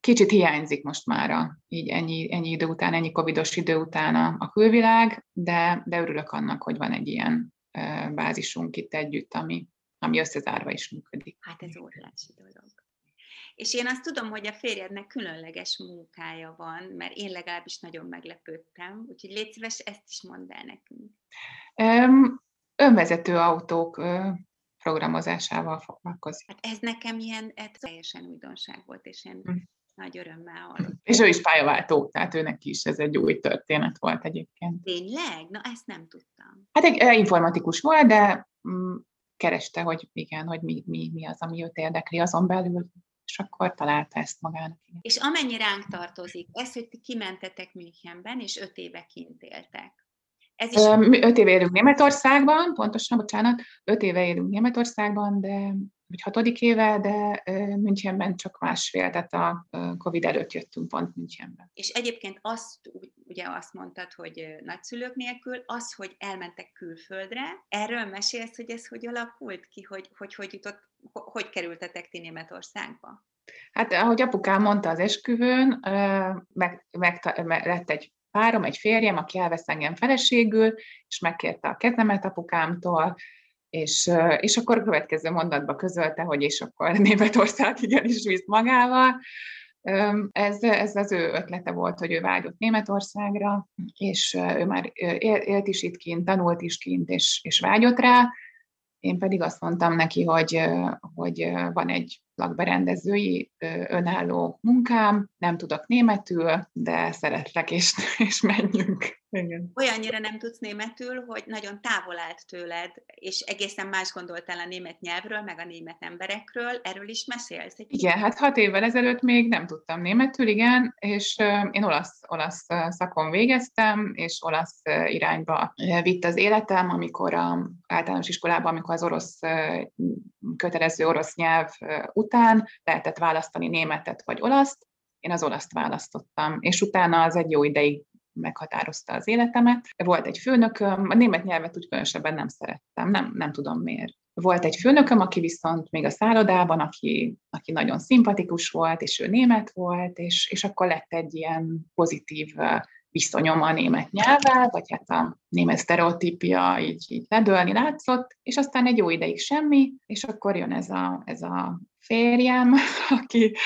Kicsit hiányzik most már így ennyi, ennyi idő után, ennyi covidos idő után a, a külvilág, de, de örülök annak, hogy van egy ilyen bázisunk itt együtt, ami, ami összezárva is működik. Hát ez óriási dolog. És én azt tudom, hogy a férjednek különleges munkája van, mert én legalábbis nagyon meglepődtem, úgyhogy légy szíves, ezt is mondd el nekünk. Önvezető autók programozásával foglalkozik. Hát ez nekem ilyen ez teljesen újdonság volt, és én hm. nagy örömmel hallottam. És ő is pályaváltó, tehát őnek is ez egy új történet volt egyébként. Tényleg? Na, ezt nem tudtam. Hát egy informatikus volt, de mm, kereste, hogy igen, hogy mi, mi, mi az, ami őt érdekli azon belül, és akkor találta ezt magának. És amennyi ránk tartozik, ez, hogy ti kimentetek Münchenben, és öt éve kint éltek. Ez is... Öt éve élünk Németországban, pontosan, bocsánat, öt éve élünk Németországban, de vagy hatodik éve, de Münchenben csak másfél, tehát a Covid előtt jöttünk pont Münchenben. És egyébként azt, ugye azt mondtad, hogy nagyszülők nélkül, az, hogy elmentek külföldre, erről mesélsz, hogy ez hogy alakult ki, hogy hogy, hogy jutott, hogy kerültetek ti Németországba? Hát, ahogy apukám mondta az esküvőn, meg, meg, meg lett egy párom, egy férjem, aki elvesz engem feleségül, és megkérte a kezemet apukámtól, és, és akkor a következő mondatba közölte, hogy és akkor Németország igenis visz magával. Ez, ez az ő ötlete volt, hogy ő vágyott Németországra, és ő már élt is itt kint, tanult is kint, és, és vágyott rá. Én pedig azt mondtam neki, hogy, hogy van egy lakberendezői önálló munkám, nem tudok németül, de szeretlek, és, és menjünk. Igen. Olyannyira nem tudsz németül, hogy nagyon távol állt tőled, és egészen más gondoltál a német nyelvről, meg a német emberekről. Erről is mesélsz? Egy igen, hát hat évvel ezelőtt még nem tudtam németül, igen, és én olasz, olasz szakon végeztem, és olasz irányba vitt az életem, amikor a általános iskolában, amikor az orosz kötelező orosz nyelv után lehetett választani németet vagy olaszt, én az olaszt választottam, és utána az egy jó ideig meghatározta az életemet. Volt egy főnököm, a német nyelvet úgy különösebben nem szerettem, nem, nem tudom miért. Volt egy főnököm, aki viszont még a szállodában, aki, aki nagyon szimpatikus volt, és ő német volt, és, és akkor lett egy ilyen pozitív viszonyom a német nyelvvel, vagy hát a német sztereotípia így, így ledőlni látszott, és aztán egy jó ideig semmi, és akkor jön ez a, ez a férjem, aki,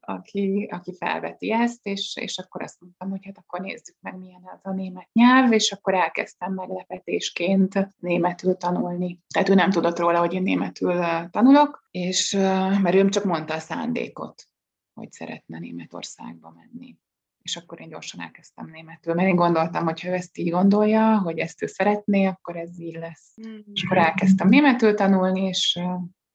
aki, aki felveti ezt, és, és akkor azt mondtam, hogy hát akkor nézzük meg, milyen ez a német nyelv, és akkor elkezdtem meglepetésként németül tanulni. Tehát ő nem tudott róla, hogy én németül tanulok, és mert ő csak mondta a szándékot, hogy szeretne Németországba menni és akkor én gyorsan elkezdtem németül, mert én gondoltam, hogy ha ő ezt így gondolja, hogy ezt ő szeretné, akkor ez így lesz. Mm. És akkor elkezdtem németül tanulni, és,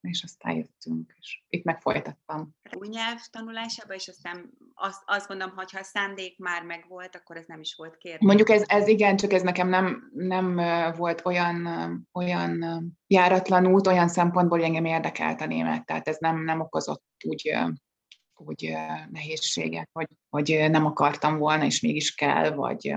és aztán jöttünk, és itt meg folytattam. Új nyelv tanulásába, és aztán azt, azt gondolom, hogy ha a szándék már megvolt, akkor ez nem is volt kérdés. Mondjuk ez, ez igen, csak ez nekem nem, nem volt olyan, olyan járatlan út, olyan szempontból, hogy engem érdekelt a német, tehát ez nem, nem okozott úgy úgy nehézségek, hogy, hogy nem akartam volna, és mégis kell, vagy,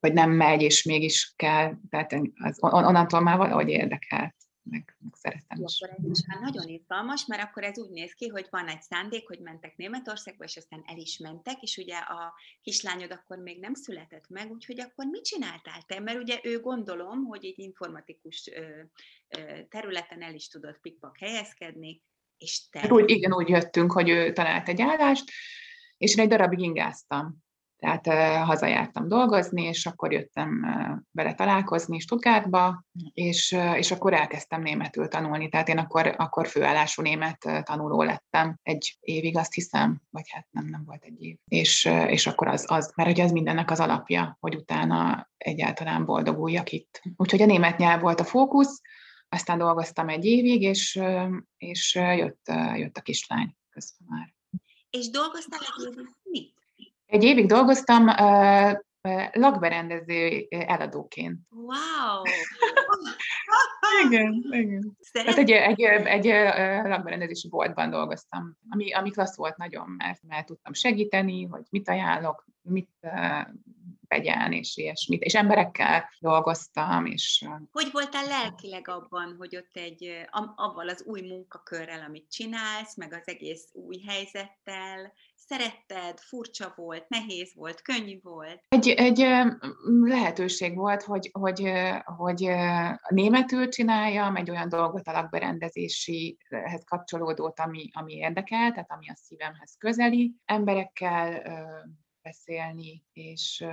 vagy nem megy, és mégis kell. Tehát az, onnantól már valahogy érdekelt meg, meg szeretem is. Akkor ez is már nagyon izgalmas, mert akkor ez úgy néz ki, hogy van egy szándék, hogy mentek Németországba, és aztán el is mentek, és ugye a kislányod akkor még nem született meg, úgyhogy akkor mit csináltál te? Mert ugye ő gondolom, hogy egy informatikus területen el is tudott pikpak helyezkedni, és te? Hát úgy, igen, úgy jöttünk, hogy ő talált egy állást, és én egy darabig ingáztam. Tehát uh, hazajártam dolgozni, és akkor jöttem uh, vele találkozni Stuttgartba, és, uh, és akkor elkezdtem németül tanulni. Tehát én akkor, akkor főállású német uh, tanuló lettem egy évig, azt hiszem, vagy hát nem, nem volt egy év. És, uh, és akkor az, az, mert hogy az mindennek az alapja, hogy utána egyáltalán boldoguljak itt. Úgyhogy a német nyelv volt a fókusz, aztán dolgoztam egy évig, és, és jött, jött a kislány közben már. És dolgoztál egy évig mit? Egy évig dolgoztam uh, lakberendező eladóként. Wow! igen, igen. Tehát egy, egy, egy, egy lakberendezési boltban dolgoztam, ami, ami klassz volt nagyon, mert, mert tudtam segíteni, hogy mit ajánlok, mit vegyen, és ilyesmit. És emberekkel dolgoztam, és... Hogy voltál lelkileg abban, hogy ott egy, abban az új munkakörrel, amit csinálsz, meg az egész új helyzettel, szeretted, furcsa volt, nehéz volt, könnyű volt? Egy, egy lehetőség volt, hogy, hogy, hogy németül csináljam, egy olyan dolgot a lakberendezésihez kapcsolódót, ami, ami érdekel, tehát ami a szívemhez közeli, emberekkel beszélni, és,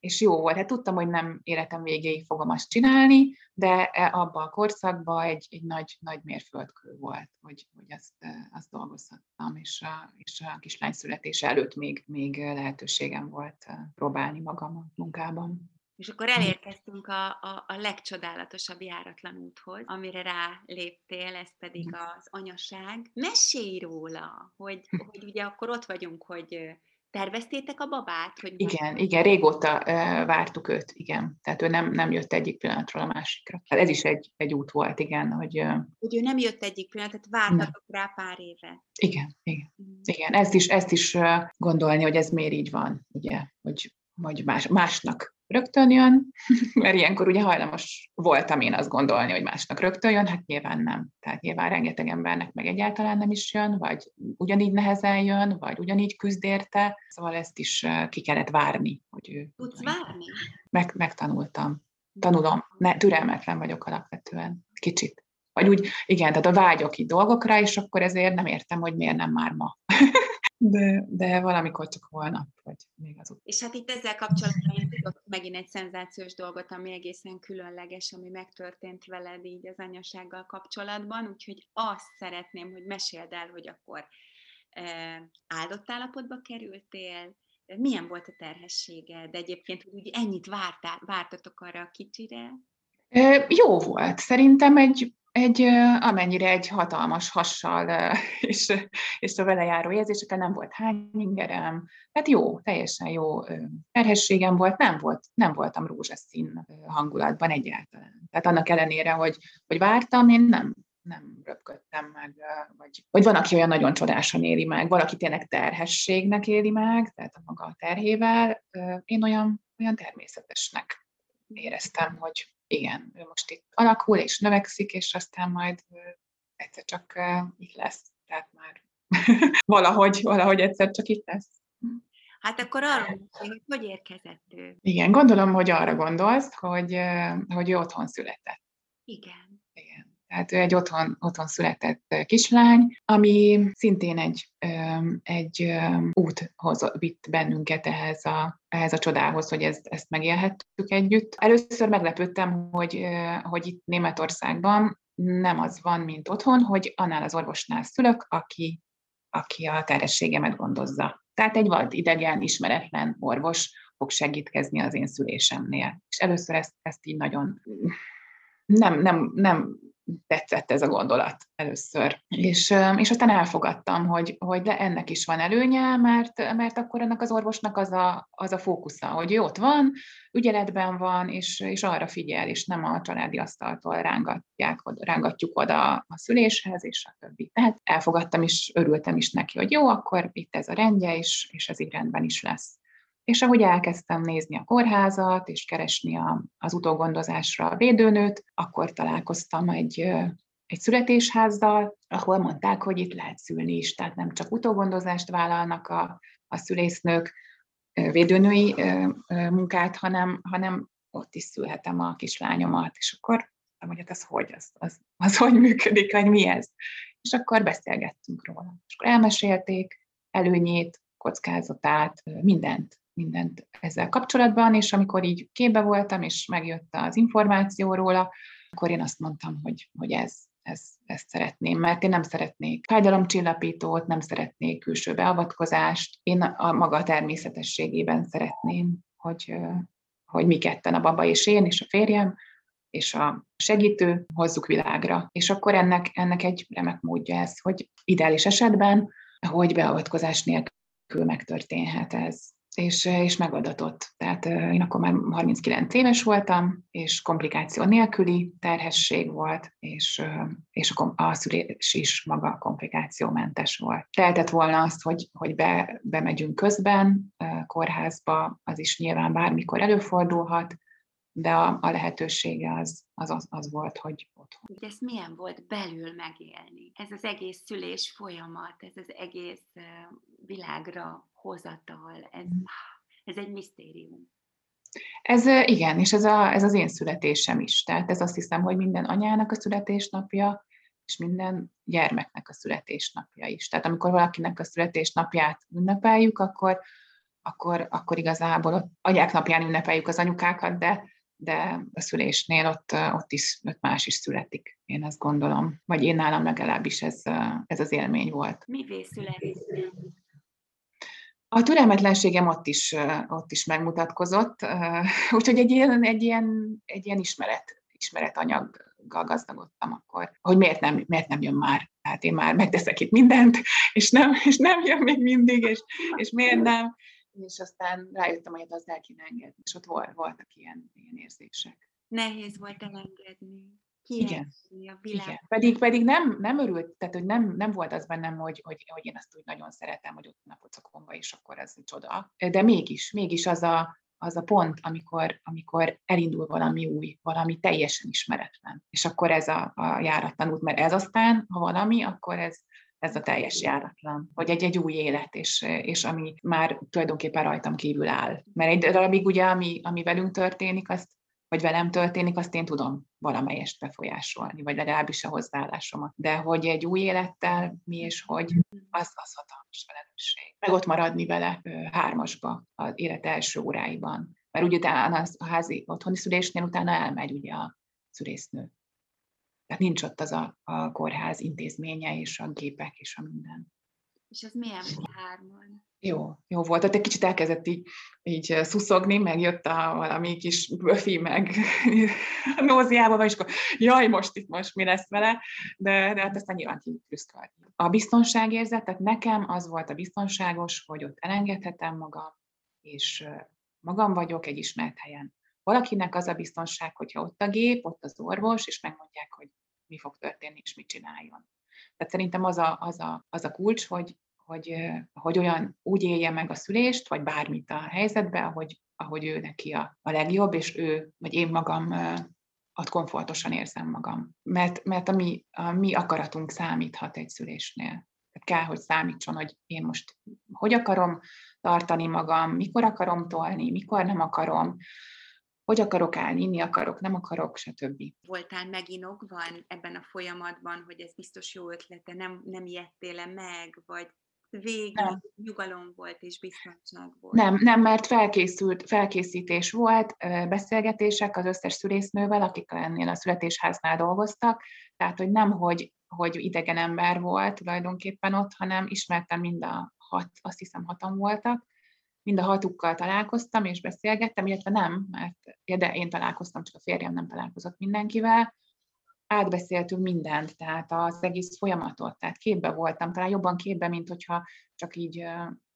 és jó volt. Hát tudtam, hogy nem életem végéig fogom azt csinálni, de e, abban a korszakban egy, egy nagy, nagy mérföldkő volt, hogy, hogy azt, azt dolgozhattam, és a, és a kislány születése előtt még, még lehetőségem volt próbálni magam a munkában. És akkor elérkeztünk a, a, a legcsodálatosabb járatlan úthoz, amire rá léptél, ez pedig az anyaság. Mesélj róla, hogy, hogy ugye akkor ott vagyunk, hogy Terveztétek a babát? Hogy igen, most... igen, régóta uh, vártuk őt, igen. Tehát ő nem, nem jött egyik pillanatról a másikra. Hát ez is egy, egy út volt, igen. Hogy, uh, hogy ő nem jött egyik pillanat, tehát vártatok nem. rá pár éve. Igen, igen. Mm. igen. Ezt is, ezt is uh, gondolni, hogy ez miért így van, ugye, hogy, hogy más, másnak rögtön jön, mert ilyenkor ugye hajlamos voltam én azt gondolni, hogy másnak rögtön jön, hát nyilván nem. Tehát nyilván rengeteg embernek meg egyáltalán nem is jön, vagy ugyanígy nehezen jön, vagy ugyanígy küzd érte, szóval ezt is ki kellett várni. Hogy ő, Tudsz várni? Meg, megtanultam. Tanulom, ne, türelmetlen vagyok alapvetően, kicsit. Vagy úgy, igen, tehát a vágyok így dolgokra, és akkor ezért nem értem, hogy miért nem már ma. De, de valamikor csak holnap, vagy még az után. És hát itt ezzel kapcsolatban én tudok megint egy szenzációs dolgot, ami egészen különleges, ami megtörtént veled így az anyasággal kapcsolatban, úgyhogy azt szeretném, hogy meséld el, hogy akkor e, áldott állapotba kerültél, milyen volt a terhességed, de egyébként úgy ennyit vártál, vártatok arra a kicsire? Jó volt. Szerintem egy egy, amennyire egy hatalmas hassal és, és a vele járó érzésekkel nem volt hányingerem, tehát jó, teljesen jó terhességem volt, nem, volt, nem voltam rózsaszín hangulatban egyáltalán. Tehát annak ellenére, hogy, hogy vártam, én nem, nem röpködtem meg, vagy, vagy van, aki olyan nagyon csodásan éli meg, valaki tényleg terhességnek éli meg, tehát a maga terhével, én olyan, olyan természetesnek éreztem, hogy igen, ő most itt alakul és növekszik, és aztán majd egyszer csak itt lesz. Tehát már valahogy, valahogy egyszer csak itt lesz. Hát akkor arra hogy hogy érkezett ő? Igen, gondolom, hogy arra gondolsz, hogy, hogy ő otthon született. Igen. Igen. Tehát ő egy otthon, otthon született kislány, ami szintén egy, egy úthoz vitt bennünket ehhez a, ehhez a csodához, hogy ezt, ezt megélhettük együtt. Először meglepődtem, hogy, hogy itt Németországban nem az van, mint otthon, hogy annál az orvosnál szülök, aki, aki a terhességemet gondozza. Tehát egy vad idegen, ismeretlen orvos fog segítkezni az én szülésemnél. És először ezt, ezt így nagyon nem, nem, nem tetszett ez a gondolat először. És, és aztán elfogadtam, hogy, hogy de ennek is van előnye, mert, mert akkor ennek az orvosnak az a, az a fókusza, hogy ott van, ügyeletben van, és, és arra figyel, és nem a családi asztaltól rángatják, rángatjuk oda a szüléshez, és a többi. Tehát elfogadtam, és örültem is neki, hogy jó, akkor itt ez a rendje, és, és ez így rendben is lesz. És ahogy elkezdtem nézni a kórházat, és keresni a, az utógondozásra a védőnőt, akkor találkoztam egy, egy születésházzal, ahol mondták, hogy itt lehet szülni is, tehát nem csak utógondozást vállalnak a, a szülésznők, védőnői munkát, hanem, hanem ott is szülhetem a kislányomat, és akkor hogy hát ez hogy, az, az, az hogy működik, vagy mi ez. És akkor beszélgettünk róla. És akkor elmesélték előnyét, kockázatát, mindent mindent ezzel kapcsolatban, és amikor így képbe voltam, és megjött az információ róla, akkor én azt mondtam, hogy, hogy ez, ez, ezt szeretném, mert én nem szeretnék fájdalomcsillapítót, nem szeretnék külső beavatkozást, én a maga természetességében szeretném, hogy, hogy mi ketten, a baba és én, és a férjem, és a segítő hozzuk világra. És akkor ennek, ennek egy remek módja ez, hogy ideális esetben, hogy beavatkozás nélkül megtörténhet ez és, és megadatott. Tehát én akkor már 39 éves voltam, és komplikáció nélküli terhesség volt, és, és a, a szülés is maga komplikációmentes volt. Tehetett volna azt, hogy, hogy be, bemegyünk közben kórházba, az is nyilván bármikor előfordulhat, de a, a lehetősége az, az, az, volt, hogy otthon. Ugye ez milyen volt belül megélni? Ez az egész szülés folyamat, ez az egész világra hozatal, ez, mm. ez egy misztérium. Ez igen, és ez, a, ez az én születésem is. Tehát ez azt hiszem, hogy minden anyának a születésnapja, és minden gyermeknek a születésnapja is. Tehát amikor valakinek a születésnapját ünnepeljük, akkor, akkor, akkor igazából ott anyák napján ünnepeljük az anyukákat, de de a szülésnél ott, ott is ott más is születik, én azt gondolom. Vagy én nálam legalábbis ez, ez az élmény volt. Mi születik? A türelmetlenségem ott is, ott is megmutatkozott, úgyhogy egy ilyen, egy ilyen, egy ilyen ismeret, ismeretanyaggal gazdagodtam akkor, hogy miért nem, miért nem jön már. hát én már megteszek itt mindent, és nem, és nem jön még mindig, és, és miért nem? És aztán rájöttem, hogy az el kéne engedni, és ott volt, voltak ilyen, ilyen érzések. Nehéz volt elengedni. Igen. A világ. Igen. Pedig, pedig nem, nem örült, tehát hogy nem, nem volt az bennem, hogy, hogy, hogy én azt úgy nagyon szeretem, hogy ott a pocakomba, és akkor ez egy csoda. De mégis, mégis az a, az a pont, amikor, amikor elindul valami új, valami teljesen ismeretlen. És akkor ez a, a járatlan út, mert ez aztán, ha valami, akkor ez, ez a teljes járatlan, hogy egy, egy új élet, és, és ami már tulajdonképpen rajtam kívül áll. Mert egy darabig ugye, ami, ami velünk történik, azt vagy velem történik, azt én tudom valamelyest befolyásolni, vagy legalábbis a hozzáállásomat. De hogy egy új élettel mi és hogy, az, az hatalmas felelősség. Meg ott maradni vele hármasba az élet első óráiban. Mert úgy utána a házi otthoni szülésnél utána elmegy ugye a szülésznő. Tehát nincs ott az a, a kórház intézménye és a gépek és a minden. És ez milyen hárman? Jó, jó volt. Tehát egy kicsit elkezdett így, így szuszogni, meg jött a valami kis böfi, meg nóziába, vagy és akkor jaj, most itt most mi lesz vele, de, de hát aztán nyilván kiküzdött. A biztonságérzet, tehát nekem az volt a biztonságos, hogy ott elengedhetem magam, és magam vagyok egy ismert helyen. Valakinek az a biztonság, hogyha ott a gép, ott az orvos, és megmondják, hogy mi fog történni, és mit csináljon. Tehát szerintem az a, az a, az a kulcs, hogy, hogy, hogy olyan úgy élje meg a szülést, vagy bármit a helyzetben, ahogy, ahogy ő neki a, a legjobb, és ő, vagy én magam ott komfortosan érzem magam. Mert, mert a, mi, a mi akaratunk számíthat egy szülésnél. Tehát kell, hogy számítson, hogy én most hogy akarom tartani magam, mikor akarom tolni, mikor nem akarom, hogy akarok állni, inni akarok, nem akarok, stb. Voltál meginokvan ebben a folyamatban, hogy ez biztos jó ötlete, nem, nem ijedtél meg, vagy végig nem. nyugalom volt és biztonság volt. Nem, nem, mert felkészült, felkészítés volt, beszélgetések az összes szülésznővel, akik ennél a születésháznál dolgoztak, tehát hogy nem, hogy, hogy idegen ember volt tulajdonképpen ott, hanem ismertem mind a hat, azt hiszem hatan voltak, mind a hatukkal találkoztam és beszélgettem, illetve nem, mert de én találkoztam, csak a férjem nem találkozott mindenkivel, átbeszéltünk mindent, tehát az egész folyamatot, tehát képbe voltam, talán jobban képbe, mint hogyha csak így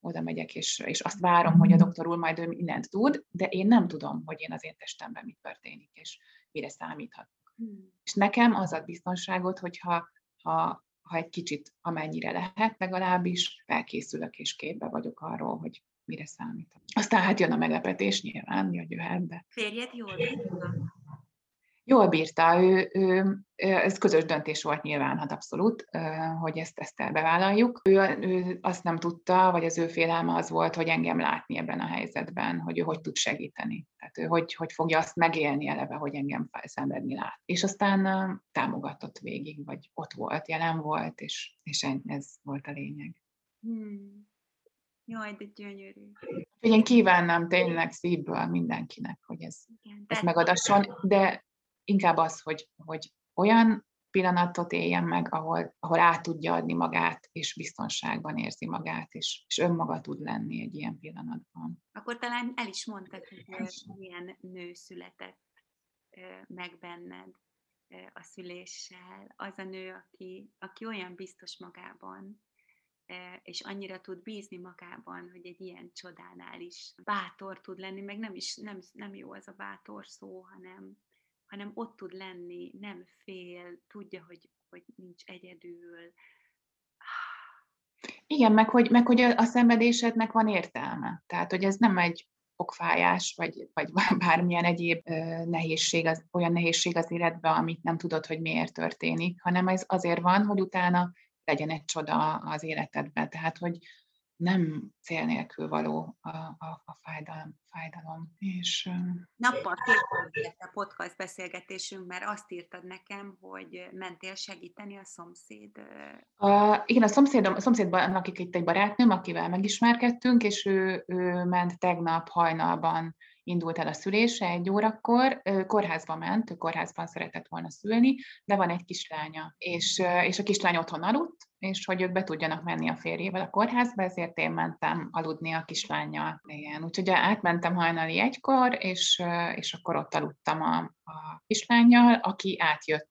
oda megyek, és, és azt várom, hogy a doktor úr majd ő mindent tud, de én nem tudom, hogy én az én testemben mi történik, és mire számíthatok. Hmm. És nekem az ad biztonságot, hogyha ha, ha egy kicsit, amennyire lehet legalábbis, felkészülök és képbe vagyok arról, hogy mire számítok. Aztán hát jön a meglepetés nyilván, hogy jöhet, de... Férjed jól Jól bírta, ő, ő, ez közös döntés volt nyilván, hát abszolút, hogy ezt, ezt elbevállaljuk. Ő, ő azt nem tudta, vagy az ő félelme az volt, hogy engem látni ebben a helyzetben, hogy ő hogy tud segíteni. Tehát ő hogy, hogy fogja azt megélni eleve, hogy engem szenvedni lát. És aztán támogatott végig, vagy ott volt, jelen volt, és, és ez volt a lényeg. Hmm. Jaj, de gyönyörű. Én kívánnám tényleg szívből mindenkinek, hogy ez, Igen, ez megadasson, de inkább az, hogy, hogy olyan pillanatot éljen meg, ahol, ahol át tudja adni magát, és biztonságban érzi magát, és, és önmaga tud lenni egy ilyen pillanatban. Akkor talán el is mondtad, hogy milyen nő született meg benned a szüléssel. Az a nő, aki, aki olyan biztos magában, és annyira tud bízni magában, hogy egy ilyen csodánál is bátor tud lenni, meg nem is nem, nem jó az a bátor szó, hanem, hanem ott tud lenni, nem fél, tudja, hogy, hogy nincs egyedül. Igen, meg hogy, meg hogy a, szenvedésednek van értelme. Tehát, hogy ez nem egy okfájás, vagy, vagy bármilyen egyéb nehézség, az, olyan nehézség az életben, amit nem tudod, hogy miért történik, hanem ez azért van, hogy utána legyen egy csoda az életedben. Tehát, hogy nem cél nélkül való a, a, a fájdalom, fájdalom. És, Nappal két a podcast beszélgetésünk, mert azt írtad nekem, hogy mentél segíteni a szomszéd. A, igen, a szomszédom, a szomszédban lakik itt egy barátnőm, akivel megismerkedtünk, és ő, ő ment tegnap hajnalban indult el a szülése egy órakor, kórházba ment, ő kórházban szeretett volna szülni, de van egy kislánya, és, és a kislány otthon aludt, és hogy ők be tudjanak menni a férjével a kórházba, ezért én mentem aludni a kislányjal. Igen, úgyhogy átmentem hajnali egykor, és, és akkor ott aludtam a, a kislányjal, aki átjött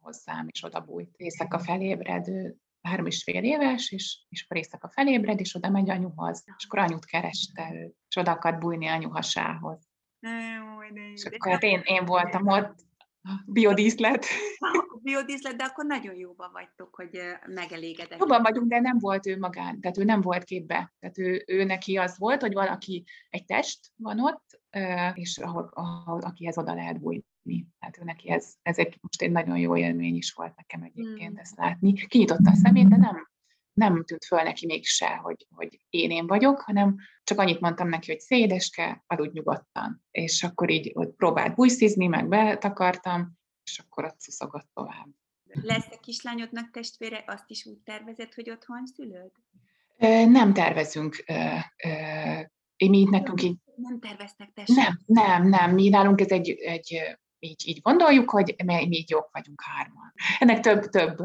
hozzám, és oda bújt. Éjszaka felébred, ő három és fél éves, és, és akkor éjszaka felébred, és oda megy anyuhoz, és akkor anyut kereste őt, és oda akart bújni anyu. És akkor hát én, én voltam ott, biodíszlet. A biodíszlet, de akkor nagyon jóban vagytok, hogy megelégedett. Jobban vagyunk, de nem volt ő magán, tehát ő nem volt képbe. Tehát ő, ő neki az volt, hogy valaki, egy test van ott, és ahol, ahol, akihez oda lehet bújni. Tehát ő neki ez, ez egy, most egy nagyon jó élmény is volt nekem egyébként hmm. ezt látni. Kinyitotta a szemét, de nem, nem tűnt föl neki mégse, hogy, hogy én én vagyok, hanem csak annyit mondtam neki, hogy szédeske, aludj nyugodtan. És akkor így ott próbált bújszizni, meg betakartam, és akkor ott szuszogott tovább. Lesz a kislányodnak testvére, azt is úgy tervezett, hogy otthon szülőd? Nem tervezünk. Mi itt nekünk így... Nem terveztek testvére? Nem, nem, nem. Mi nálunk ez egy, egy így, így gondoljuk, hogy mi, mi így jók vagyunk hárman. Ennek több, több,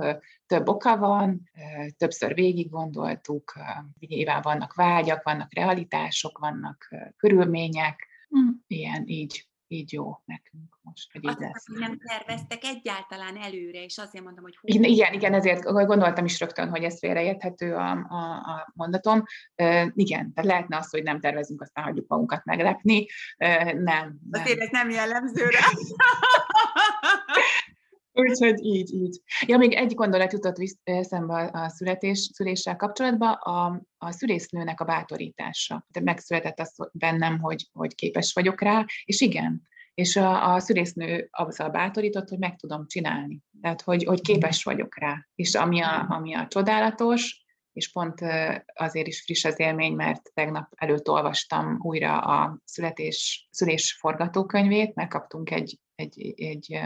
több oka van, többször végig gondoltuk, nyilván vannak vágyak, vannak realitások, vannak körülmények, hm, ilyen, így, így jó nekünk most, hogy így lesz. nem terveztek egyáltalán előre, és azért mondom, hogy... Hú, igen, igen, ezért gondoltam is rögtön, hogy ez félreérthető a, a, a mondatom. Uh, igen, tehát lehetne az, hogy nem tervezünk, aztán hagyjuk magunkat meglepni. Uh, nem, nem. Azért ez nem jellemző rá. Úgyhogy így, így. Ja, még egy gondolat jutott eszembe a születés, szüléssel kapcsolatban, a, a szülésznőnek a bátorítása. De megszületett az bennem, hogy, hogy képes vagyok rá, és igen, és a, a szülésznő azzal bátorított, hogy meg tudom csinálni. Tehát, hogy, hogy képes vagyok rá. És ami a, ami a csodálatos, és pont azért is friss az élmény, mert tegnap előtt olvastam újra a születés, szülés forgatókönyvét, mert kaptunk egy, egy, egy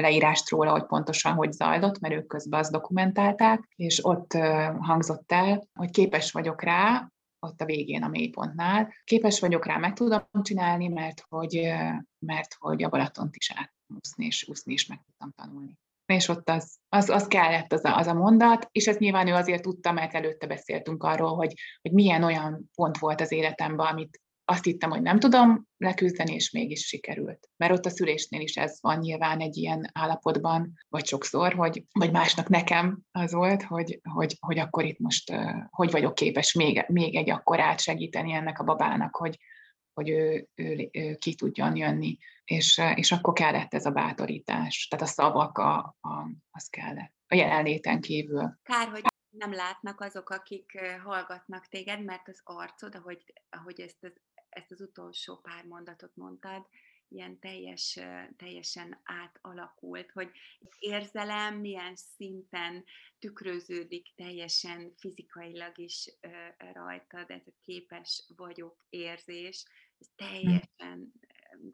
leírást róla, hogy pontosan hogy zajlott, mert ők közben azt dokumentálták, és ott hangzott el, hogy képes vagyok rá, ott a végén a mélypontnál. Képes vagyok rá, meg tudom csinálni, mert hogy, mert hogy a Balatont is átúszni, és úszni is meg tudtam tanulni. És ott az, az, az kellett az a, az a mondat, és ezt nyilván ő azért tudta, mert előtte beszéltünk arról, hogy, hogy milyen olyan pont volt az életemben, amit azt hittem, hogy nem tudom leküzdeni, és mégis sikerült. Mert ott a szülésnél is ez van nyilván egy ilyen állapotban, vagy sokszor, hogy, vagy másnak nekem az volt, hogy, hogy, hogy akkor itt most hogy vagyok képes még, még egy akkorát segíteni ennek a babának, hogy, hogy ő, ő, ő ki tudjon jönni. És, és akkor kellett ez a bátorítás, tehát a szavak, a, a, az kellett a jelenléten kívül. Kár, hogy nem látnak azok, akik hallgatnak téged, mert az arcod, ahogy, ahogy ezt az ezt az utolsó pár mondatot mondtad, ilyen teljes, teljesen átalakult, hogy érzelem milyen szinten tükröződik teljesen fizikailag is rajtad, ez a képes vagyok érzés, ez teljesen,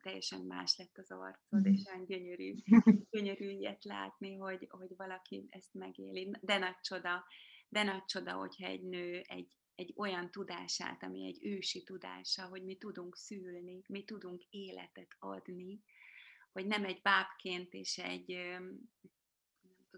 teljesen más lett az arcod, és olyan gyönyörű, gyönyörű ilyet látni, hogy, hogy valaki ezt megéli. De nagy csoda, de nagy csoda, hogyha egy nő egy, egy olyan tudását, ami egy ősi tudása, hogy mi tudunk szülni, mi tudunk életet adni, hogy nem egy bábként és egy,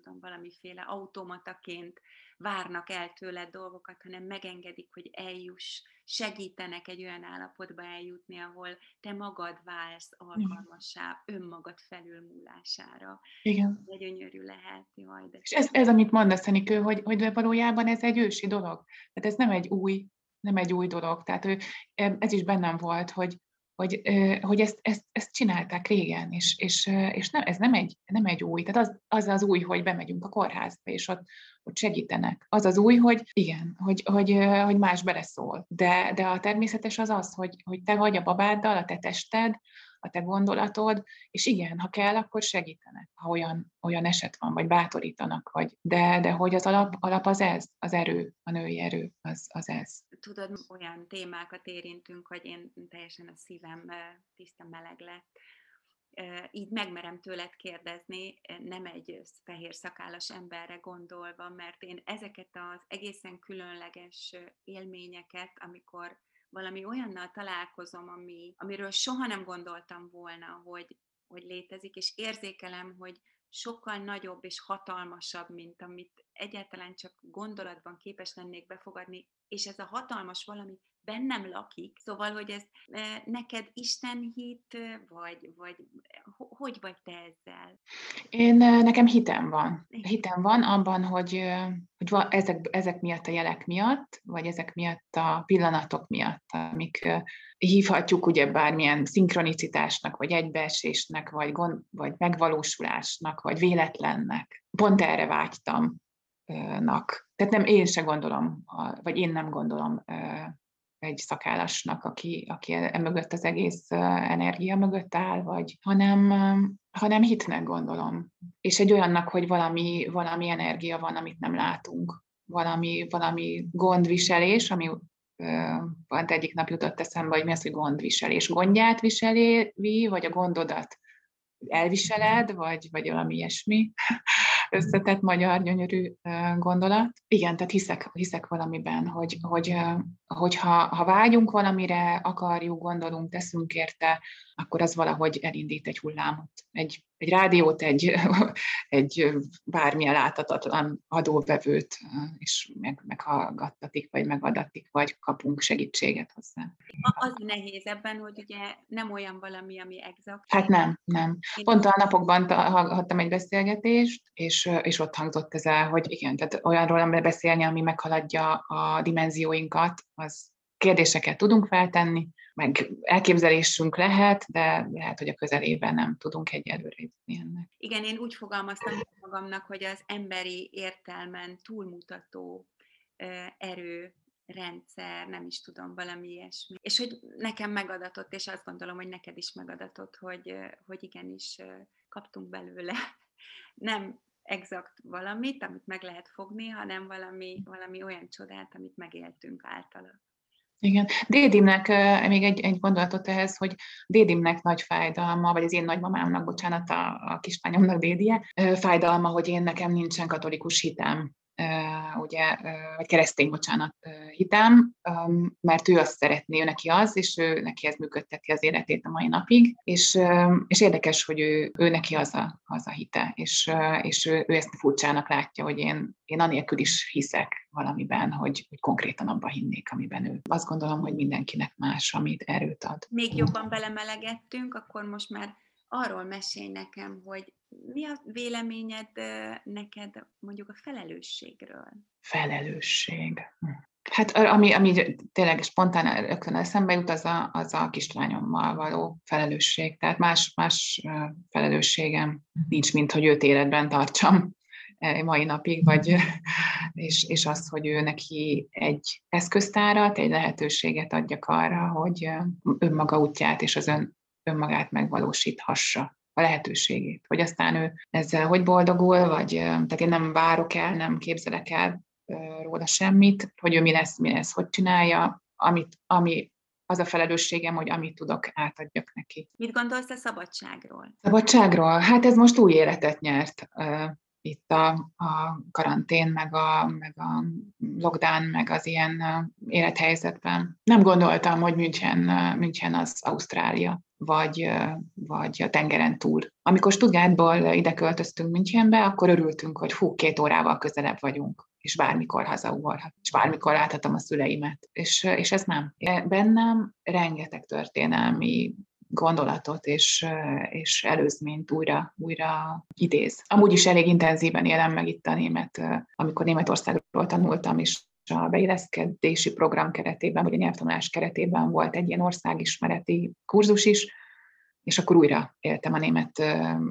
tudom, valamiféle automataként várnak el tőled dolgokat, hanem megengedik, hogy eljuss, segítenek egy olyan állapotba eljutni, ahol te magad válsz alkalmassá önmagad felülmúlására. Igen. De gyönyörű lehet, jaj. De És ez, ez, amit mondasz, Enikő, hogy, hogy valójában ez egy ősi dolog. Tehát ez nem egy új, nem egy új dolog. Tehát ő, ez is bennem volt, hogy, hogy, hogy ezt, ezt, ezt csinálták régen, és, és, és nem, ez nem egy, nem egy új, tehát az, az az új, hogy bemegyünk a kórházba, és ott, ott segítenek. Az az új, hogy igen, hogy, hogy, hogy más beleszól. De, de a természetes az az, hogy, hogy te vagy a babáddal, a te tested, a te gondolatod, és igen, ha kell, akkor segítenek, ha olyan, olyan eset van, vagy bátorítanak, vagy, de, de hogy az alap, alap az ez, az erő, a női erő, az, az ez. Tudod, olyan témákat érintünk, hogy én teljesen a szívem tiszta meleg lett, így megmerem tőled kérdezni, nem egy fehér szakállas emberre gondolva, mert én ezeket az egészen különleges élményeket, amikor valami olyannal találkozom, ami, amiről soha nem gondoltam volna, hogy, hogy létezik, és érzékelem, hogy sokkal nagyobb és hatalmasabb, mint amit egyáltalán csak gondolatban képes lennék befogadni, és ez a hatalmas valami bennem lakik, szóval, hogy ez neked Isten hit, vagy, vagy hogy vagy te ezzel? Én, nekem hitem van. Hitem van abban, hogy, hogy ezek, ezek miatt a jelek miatt, vagy ezek miatt a pillanatok miatt, amik hívhatjuk ugye bármilyen szinkronicitásnak, vagy egybeesésnek, vagy, gond, vagy megvalósulásnak, vagy véletlennek. Pont erre vágytam nak. Tehát nem én se gondolom, vagy én nem gondolom egy szakállasnak, aki, aki emögött az egész energia mögött áll, vagy, hanem, hanem hitnek gondolom. És egy olyannak, hogy valami, valami energia van, amit nem látunk. Valami, valami gondviselés, ami pont egyik nap jutott eszembe, hogy mi az, hogy gondviselés. Gondját viseli, vagy a gondodat elviseled, vagy, vagy valami ilyesmi összetett magyar gyönyörű gondolat. Igen, tehát hiszek, hiszek valamiben, hogy, hogy, hogy ha, ha vágyunk valamire, akarjuk, gondolunk, teszünk érte, akkor az valahogy elindít egy hullámot. Egy, egy rádiót, egy, egy bármilyen láthatatlan adóvevőt, és meg, meghallgattatik, vagy megadatik, vagy kapunk segítséget hozzá. Az nehéz ebben, hogy ugye nem olyan valami, ami exakt. Hát nem, nem. Pont a napokban hallgattam egy beszélgetést, és, és ott hangzott ez el, hogy igen, tehát olyanról nem beszélni, ami meghaladja a dimenzióinkat, az kérdéseket tudunk feltenni, meg elképzelésünk lehet, de lehet, hogy a közelében nem tudunk egyelőre jutni ennek. Igen, én úgy fogalmaztam magamnak, hogy az emberi értelmen túlmutató erő rendszer, nem is tudom, valami ilyesmi. És hogy nekem megadatott, és azt gondolom, hogy neked is megadatott, hogy, hogy igenis kaptunk belőle nem exakt valamit, amit meg lehet fogni, hanem valami, valami olyan csodát, amit megéltünk általa. Igen. Dédimnek még egy, egy gondolatot ehhez, hogy Dédimnek nagy fájdalma, vagy az én nagymamámnak, bocsánat, a, a kislányomnak Dédie, fájdalma, hogy én nekem nincsen katolikus hitem ugye, vagy keresztény, bocsánat, hitem, mert ő azt szeretné, ő neki az, és ő neki ez működteti az életét a mai napig, és, és érdekes, hogy ő, ő neki az a, az a hite, és, és ő, ő ezt furcsának látja, hogy én, én anélkül is hiszek valamiben, hogy, hogy konkrétan abban hinnék, amiben ő. Azt gondolom, hogy mindenkinek más, amit erőt ad. Még jobban belemelegettünk, akkor most már arról mesélj nekem, hogy mi a véleményed neked mondjuk a felelősségről? Felelősség. Hát ami, ami tényleg spontán rögtön eszembe jut, az a, az a kislányommal való felelősség. Tehát más, más felelősségem nincs, mint hogy őt életben tartsam mai napig, vagy, és, és az, hogy ő neki egy eszköztárat, egy lehetőséget adjak arra, hogy önmaga útját és az ön, önmagát megvalósíthassa a lehetőségét, hogy aztán ő ezzel hogy boldogul, vagy tehát én nem várok el, nem képzelek el róla semmit, hogy ő mi lesz, mi lesz, hogy csinálja, amit, ami az a felelősségem, hogy amit tudok, átadjak neki. Mit gondolsz a szabadságról? Szabadságról? Hát ez most új életet nyert itt a, a karantén, meg a, meg a lockdown, meg az ilyen élethelyzetben. Nem gondoltam, hogy München, München az Ausztrália, vagy, vagy a tengeren túl. Amikor Stuttgartból ide költöztünk Münchenbe, akkor örültünk, hogy hú, két órával közelebb vagyunk és bármikor hazaugorhat, és bármikor láthatom a szüleimet. És, és ez nem. Bennem rengeteg történelmi gondolatot és, és előzményt újra, újra idéz. Amúgy is elég intenzíven élem meg itt a német, amikor Németországról tanultam, és a beilleszkedési program keretében, vagy a nyelvtanulás keretében volt egy ilyen országismereti kurzus is, és akkor újra éltem a német,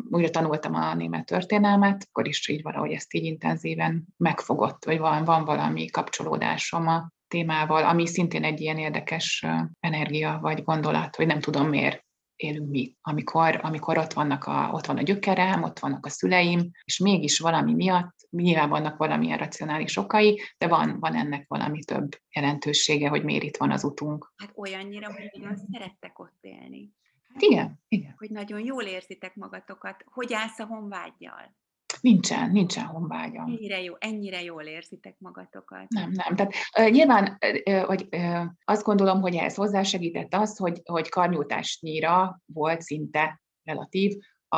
újra tanultam a német történelmet, akkor is így valahogy ezt így intenzíven megfogott, vagy van, van valami kapcsolódásom a témával, ami szintén egy ilyen érdekes energia vagy gondolat, hogy nem tudom miért élünk mi, amikor, amikor ott, vannak a, ott van a gyökerem, ott vannak a szüleim, és mégis valami miatt, nyilván vannak valamilyen racionális okai, de van, van ennek valami több jelentősége, hogy miért itt van az utunk. Hát olyannyira, hogy nagyon szerettek ott élni. Hát igen, igen. Hogy nagyon jól érzitek magatokat. Hogy állsz a honvágyjal? Nincsen, nincsen honvágyam. Ennyire, jó, ennyire jól érzitek magatokat. Nem, nem. Tehát uh, nyilván uh, hogy, uh, azt gondolom, hogy ehhez hozzásegített az, hogy, hogy karnyújtásnyira volt szinte relatív a,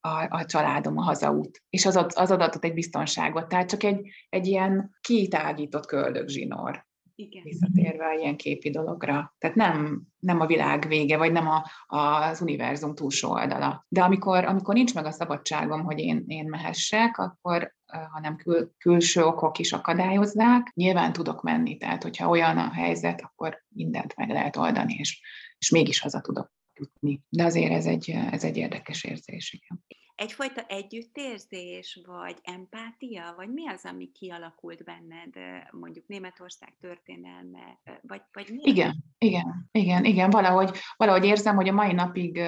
a, a családom, a hazaút. És az, az adatot egy biztonságot. Tehát csak egy, egy ilyen kitágított köldögzsinór Igen. Visszatérve a ilyen képi dologra. Tehát nem, nem a világ vége, vagy nem a, az univerzum túlsó oldala. De amikor, amikor nincs meg a szabadságom, hogy én, én mehessek, akkor hanem kül, külső okok is akadályozzák, nyilván tudok menni. Tehát, hogyha olyan a helyzet, akkor mindent meg lehet oldani, és, és mégis haza tudok jutni. De azért ez egy, ez egy érdekes érzés. Igen egyfajta együttérzés, vagy empátia, vagy mi az, ami kialakult benned, mondjuk Németország történelme, vagy, vagy mi? Igen, igen, igen, igen, valahogy, valahogy érzem, hogy a mai napig,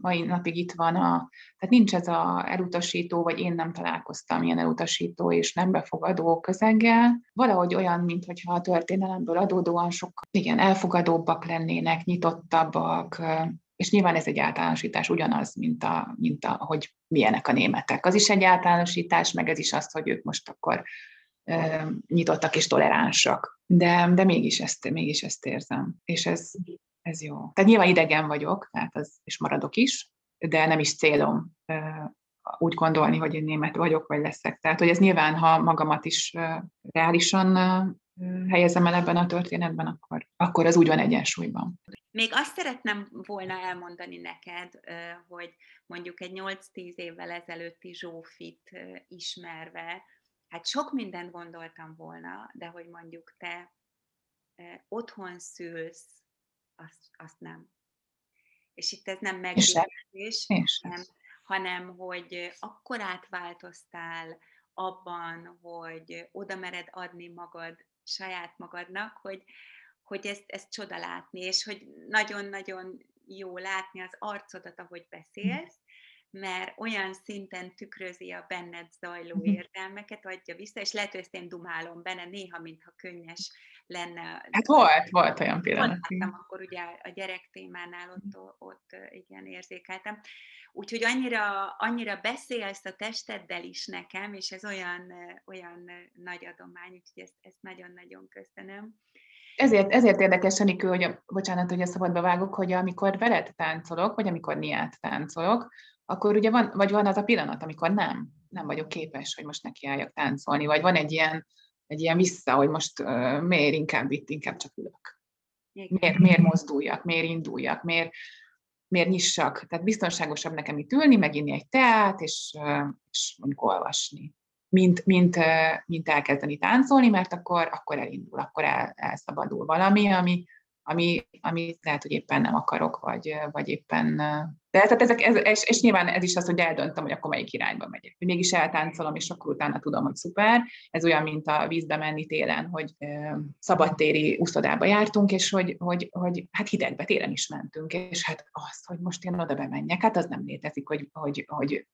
mai napig itt van a, tehát nincs ez a elutasító, vagy én nem találkoztam ilyen elutasító és nem befogadó közeggel, valahogy olyan, mintha a történelemből adódóan sok, igen, elfogadóbbak lennének, nyitottabbak, és nyilván ez egy általánosítás ugyanaz, mint, a, mint a, hogy milyenek a németek. Az is egy általánosítás, meg ez is azt, hogy ők most akkor e, nyitottak és toleránsak. De, de mégis, ezt, mégis ezt érzem. És ez, ez jó. Tehát nyilván idegen vagyok, tehát az, és maradok is, de nem is célom e, úgy gondolni, hogy én német vagyok, vagy leszek. Tehát, hogy ez nyilván, ha magamat is reálisan helyezem el ebben a történetben, akkor, akkor az úgy van egyensúlyban. Még azt szeretném volna elmondani neked, hogy mondjuk egy 8-10 évvel ezelőtti Zsófit ismerve, hát sok mindent gondoltam volna, de hogy mondjuk te otthon szülsz, azt, azt nem. És itt ez nem megbízés, hanem, hanem hogy akkor átváltoztál abban, hogy oda mered adni magad saját magadnak, hogy, hogy ezt, ezt csoda látni, és hogy nagyon-nagyon jó látni az arcodat, ahogy beszélsz, mert olyan szinten tükrözi a benned zajló mhm. érzelmeket, adja vissza, és lehet, hogy ezt én dumálom benne, néha, mintha könnyes lenne. Hát volt, volt olyan pillanat. Láttam, akkor ugye a gyerek témánál ott, ott igen, érzékeltem. Úgyhogy annyira, annyira beszélsz a testeddel is nekem, és ez olyan, olyan nagy adomány, úgyhogy ezt, ezt nagyon-nagyon köszönöm. Ezért, ezért érdekes, Anikő, hogy a, bocsánat, hogy a szabadba vágok, hogy amikor veled táncolok, vagy amikor niát táncolok, akkor ugye van, vagy van az a pillanat, amikor nem, nem vagyok képes, hogy most nekiálljak táncolni, vagy van egy ilyen, egy ilyen vissza, hogy most uh, miért inkább itt, inkább csak ülök. Miért, miért mozduljak, miért induljak, miért, miért nyissak. Tehát biztonságosabb nekem itt ülni, meginni egy teát, és, uh, és mondjuk olvasni mint, mint, mint elkezdeni táncolni, mert akkor, akkor elindul, akkor el, elszabadul valami, ami, ami, ami lehet, hogy éppen nem akarok, vagy, vagy éppen... De tehát ezek, ez, és, és nyilván ez is az, hogy eldöntöm, hogy akkor melyik irányba megyek. Mégis eltáncolom, és akkor utána tudom, hogy szuper. Ez olyan, mint a vízbe menni télen, hogy e, szabadtéri úszodába jártunk, és hogy, hogy, hogy hát hidegbe télen is mentünk, és hát az, hogy most én oda bemenjek, hát az nem létezik, hogy, hogy, hogy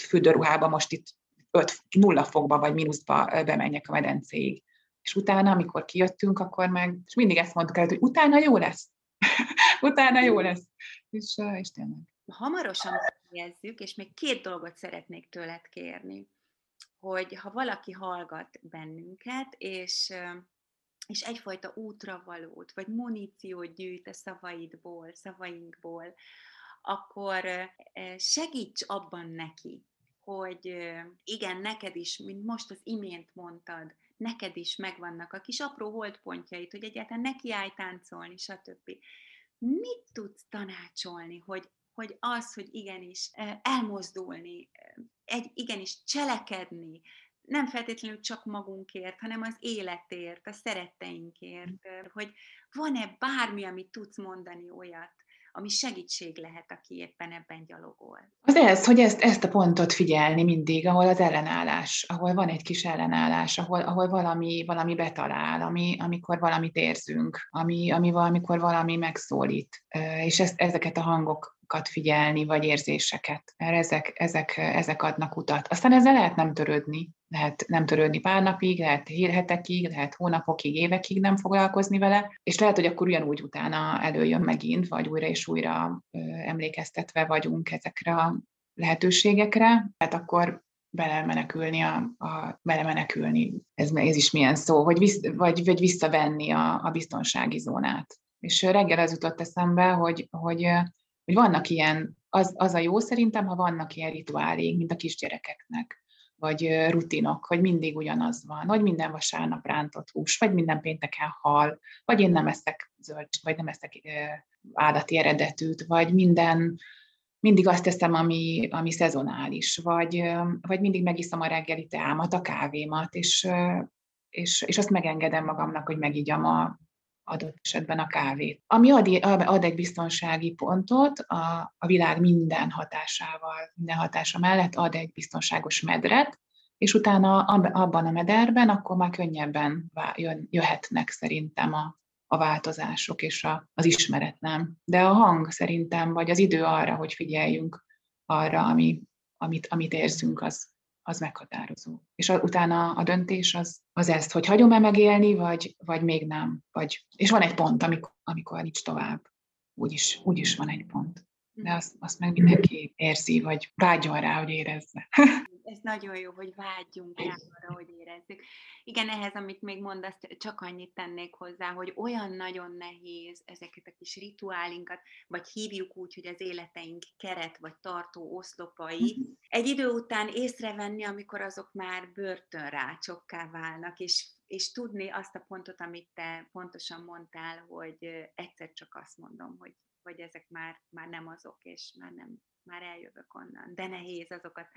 fürdőruhába most itt 5, 0 fokba vagy mínuszba bemenjek a medencéig. És utána, amikor kijöttünk, akkor meg, és mindig ezt mondtuk el, hogy utána jó lesz. utána jó lesz. És, és tényleg. Hamarosan fejezzük, és még két dolgot szeretnék tőled kérni, hogy ha valaki hallgat bennünket, és és egyfajta útravalót, vagy muníciót gyűjt a szavaidból, szavainkból, akkor segíts abban neki, hogy igen, neked is, mint most az imént mondtad, neked is megvannak a kis apró holdpontjait, hogy egyáltalán nekiállj táncolni, stb. Mit tudsz tanácsolni, hogy, hogy az, hogy igenis elmozdulni, egy, igenis cselekedni, nem feltétlenül csak magunkért, hanem az életért, a szeretteinkért, hogy van-e bármi, amit tudsz mondani olyat, ami segítség lehet, aki éppen ebben gyalogol. Az ez, hogy ezt, ezt a pontot figyelni mindig, ahol az ellenállás, ahol van egy kis ellenállás, ahol, ahol valami, valami betalál, ami, amikor valamit érzünk, ami, ami valamikor valami megszólít, és ezt, ezeket a hangok figyelni, vagy érzéseket, mert ezek, ezek, ezek adnak utat. Aztán ezzel lehet nem törődni, lehet nem törődni pár napig, lehet hetekig, lehet hónapokig, évekig nem foglalkozni vele, és lehet, hogy akkor ugyanúgy utána előjön megint, vagy újra és újra emlékeztetve vagyunk ezekre a lehetőségekre, hát akkor belemenekülni, a, a, belemenekülni, ez, ez is milyen szó, hogy visz, vagy, vagy visszavenni a, a biztonsági zónát. És reggel az jutott eszembe, hogy, hogy, hogy vannak ilyen, az, az a jó szerintem, ha vannak ilyen rituálék, mint a kisgyerekeknek vagy rutinok, hogy mindig ugyanaz van, vagy minden vasárnap rántott hús, vagy minden pénteken hal, vagy én nem eszek zöld, vagy nem eszek állati eredetűt, vagy minden, mindig azt teszem, ami, ami szezonális, vagy, vagy mindig megiszom a reggeli teámat, a kávémat, és, és, és azt megengedem magamnak, hogy megígyam a, adott esetben a kávét. Ami ad, ad egy biztonsági pontot a, a világ minden hatásával, minden hatása mellett ad egy biztonságos medret, és utána abban a mederben akkor már könnyebben jöhetnek szerintem a, a változások és a, az ismeretlen. De a hang szerintem, vagy az idő arra, hogy figyeljünk arra, ami, amit, amit érzünk, az, az meghatározó. És a, utána a döntés az, az ezt, hogy hagyom-e megélni, vagy, vagy még nem. Vagy, és van egy pont, amikor, amikor nincs tovább. Úgyis, úgyis van egy pont. De azt, azt meg mindenki érzi, vagy vágyjon rá, hogy érezze. ez nagyon jó, hogy vágyjunk rá arra, hogy érezzük. Igen, ehhez, amit még mondasz, csak annyit tennék hozzá, hogy olyan nagyon nehéz ezeket a kis rituálinkat, vagy hívjuk úgy, hogy az életeink keret vagy tartó oszlopai, mhm. egy idő után észrevenni, amikor azok már börtönrácsokká válnak, és, és tudni azt a pontot, amit te pontosan mondtál, hogy egyszer csak azt mondom, hogy hogy ezek már, már nem azok, és már nem, már eljövök onnan. De nehéz azokat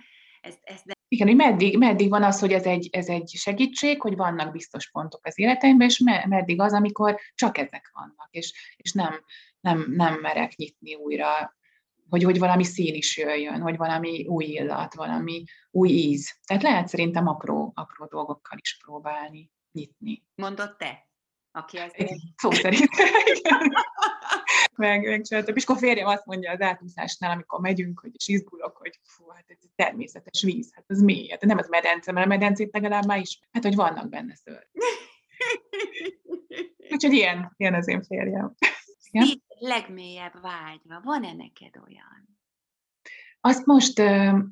ezt, ezt de... Igen, hogy meddig, meddig van az, hogy ez egy, ez egy segítség, hogy vannak biztos pontok az életeimben, és meddig az, amikor csak ezek vannak, és, és nem, nem, nem merek nyitni újra, hogy, hogy valami szín is jöjjön, hogy valami új illat, valami új íz. Tehát lehet szerintem apró, apró dolgokkal is próbálni, nyitni. Mondott te? Aki az... Szó szerint. meg, meg stb. És akkor férjem azt mondja az átúszásnál, amikor megyünk, hogy is izgulok, hogy fú, hát ez természetes víz, hát az mély, hát nem az medence, mert a medencét legalább már is, hát hogy vannak benne szőr. Úgyhogy ilyen, ilyen az én férjem. Ja? legmélyebb vágyva, van-e neked olyan? Azt most,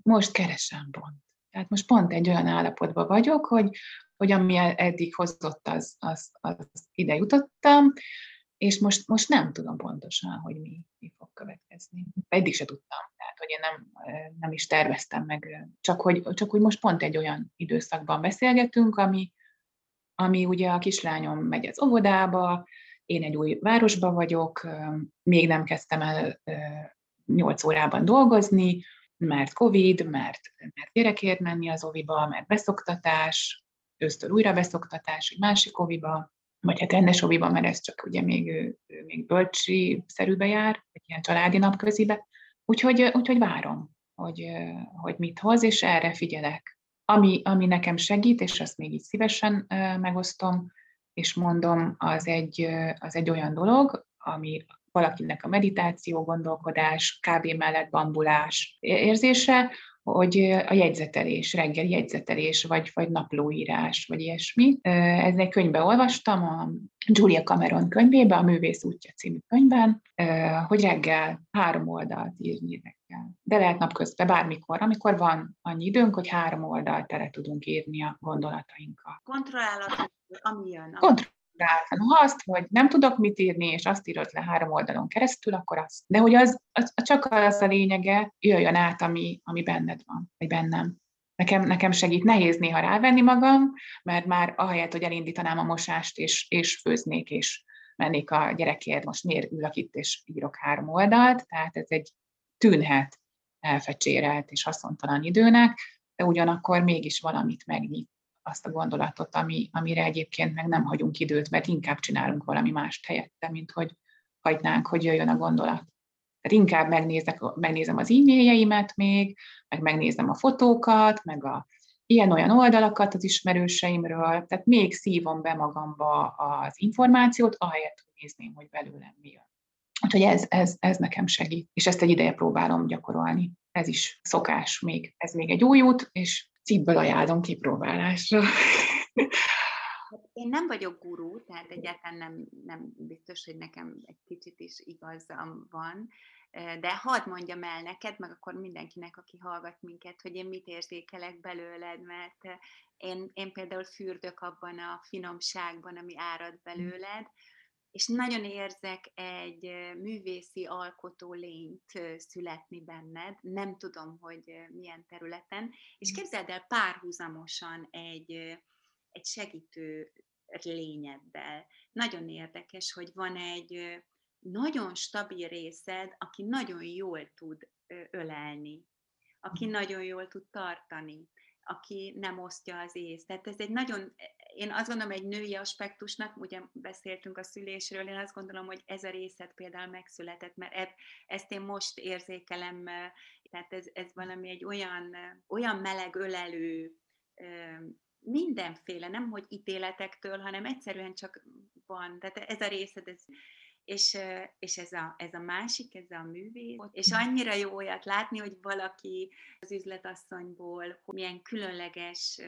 most keresem pont. Tehát most pont egy olyan állapotban vagyok, hogy, hogy ami eddig hozott, az, az, az ide jutottam, és most, most nem tudom pontosan, hogy mi, mi fog következni. Eddig se tudtam, tehát hogy én nem, nem is terveztem meg, csak hogy, csak hogy most pont egy olyan időszakban beszélgetünk, ami, ami ugye a kislányom megy az óvodába, én egy új városba vagyok, még nem kezdtem el 8 órában dolgozni, mert Covid, mert, mert gyerekért menni az oviba, mert beszoktatás, ősztől újra beszoktatás, egy másik oviba, vagy hát rendes oviban, mert ez csak ugye még, ő, még bölcsi szerűbe jár, vagy ilyen családi napközibe. Úgyhogy, úgyhogy várom, hogy, hogy mit hoz, és erre figyelek. Ami, ami nekem segít, és azt még így szívesen megosztom, és mondom, az egy, az egy olyan dolog, ami valakinek a meditáció, gondolkodás, kávé mellett bambulás érzése, hogy a jegyzetelés, reggel jegyzetelés, vagy, vagy naplóírás, vagy ilyesmi. Ez egy könyvbe olvastam, a Julia Cameron könyvébe, a Művész útja című könyvben, hogy reggel három oldalt írni reggel. De lehet napközben, bármikor, amikor van annyi időnk, hogy három oldalt tele tudunk írni a gondolatainkkal. Kontrollálat, ami jön. Kontroll Ha azt, hogy nem tudok mit írni, és azt írod le három oldalon keresztül, akkor az. De hogy az, az csak az a lényege, jöjjön át, ami, ami benned van, vagy bennem. Nekem, nekem segít, nehéz néha rávenni magam, mert már ahelyett, hogy elindítanám a mosást, és, és főznék, és mennék a gyerekért, most miért ülök itt, és írok három oldalt, tehát ez egy tűnhet elfecsérelt és haszontalan időnek, de ugyanakkor mégis valamit megnyit azt a gondolatot, ami, amire egyébként meg nem hagyunk időt, mert inkább csinálunk valami mást helyette, mint hogy hagynánk, hogy jöjjön a gondolat. Tehát inkább megnézek, megnézem az e-mailjeimet még, meg megnézem a fotókat, meg a ilyen-olyan oldalakat az ismerőseimről, tehát még szívom be magamba az információt, ahelyett, hogy nézném, hogy belőlem mi jön. Úgyhogy ez, ez, ez nekem segít, és ezt egy ideje próbálom gyakorolni. Ez is szokás még. Ez még egy új út, és szívből ajánlom kipróbálásra. Én nem vagyok gurú, tehát egyáltalán nem, nem biztos, hogy nekem egy kicsit is igazam van, de hadd mondjam el neked, meg akkor mindenkinek, aki hallgat minket, hogy én mit érzékelek belőled, mert én, én például fürdök abban a finomságban, ami árad belőled, és nagyon érzek egy művészi alkotó lényt születni benned, nem tudom, hogy milyen területen, és mm. képzeld el párhuzamosan egy, egy segítő lényeddel. Nagyon érdekes, hogy van egy nagyon stabil részed, aki nagyon jól tud ölelni, aki mm. nagyon jól tud tartani, aki nem osztja az észt. Tehát ez egy nagyon, én azt gondolom, egy női aspektusnak, ugye beszéltünk a szülésről, én azt gondolom, hogy ez a részet például megszületett, mert eb, ezt én most érzékelem, tehát ez, ez valami egy olyan, olyan meleg ölelő, mindenféle, nem hogy ítéletektől, hanem egyszerűen csak van. Tehát ez a részed, ez és, és ez, a, ez a másik, ez a művész, és annyira jó olyat látni, hogy valaki az üzletasszonyból milyen különleges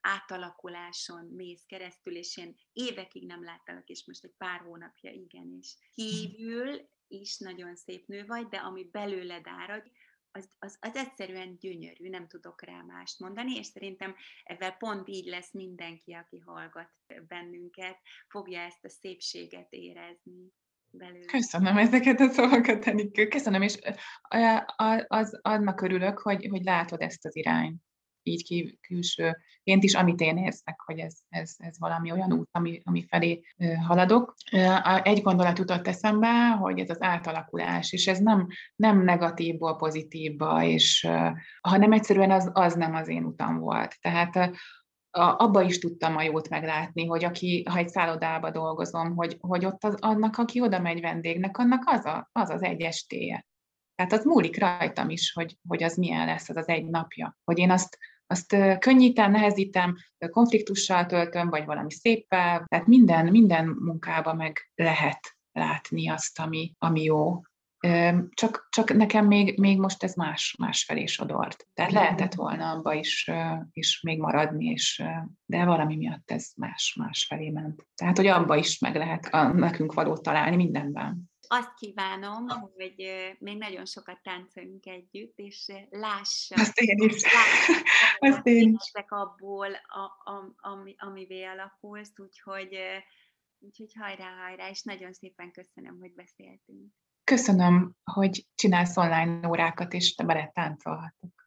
átalakuláson mész keresztül, és én évekig nem láttalak, és most egy pár hónapja igen, és kívül is nagyon szép nő vagy, de ami belőled árad, az, az, az egyszerűen gyönyörű, nem tudok rá mást mondani, és szerintem ezzel pont így lesz mindenki, aki hallgat bennünket, fogja ezt a szépséget érezni belőle. Köszönöm ezeket a szavakat, Enikő. Köszönöm, és az, annak örülök, hogy, hogy látod ezt az irányt így kül, külsőként is, amit én érzek, hogy ez, ez, ez valami olyan út, ami, ami felé haladok. Egy gondolat jutott eszembe, hogy ez az átalakulás, és ez nem, nem negatívból pozitívba, és hanem egyszerűen az, az nem az én utam volt. Tehát abba is tudtam a jót meglátni, hogy aki, ha egy szállodába dolgozom, hogy, hogy ott az, annak, aki oda megy vendégnek, annak az a, az, az egy estéje. Tehát az múlik rajtam is, hogy, hogy az milyen lesz az az egy napja. Hogy én azt, azt könnyítem, nehezítem, konfliktussal töltöm, vagy valami széppel. Tehát minden, minden munkába meg lehet látni azt, ami, ami jó. Csak, csak nekem még, még most ez más, más felé sodort. Tehát lehetett volna abba is, is még maradni, és, de valami miatt ez más, más felé ment. Tehát, hogy abba is meg lehet a, nekünk való találni mindenben. Azt kívánom, hogy még nagyon sokat táncoljunk együtt, és lássa. Azt én is. Lássa, Azt én is. abból, a, a, ami, amivé alakulsz, úgyhogy, úgyhogy hajrá, hajrá, és nagyon szépen köszönöm, hogy beszéltünk. Köszönöm, hogy csinálsz online órákat, és te bele táncolhatok.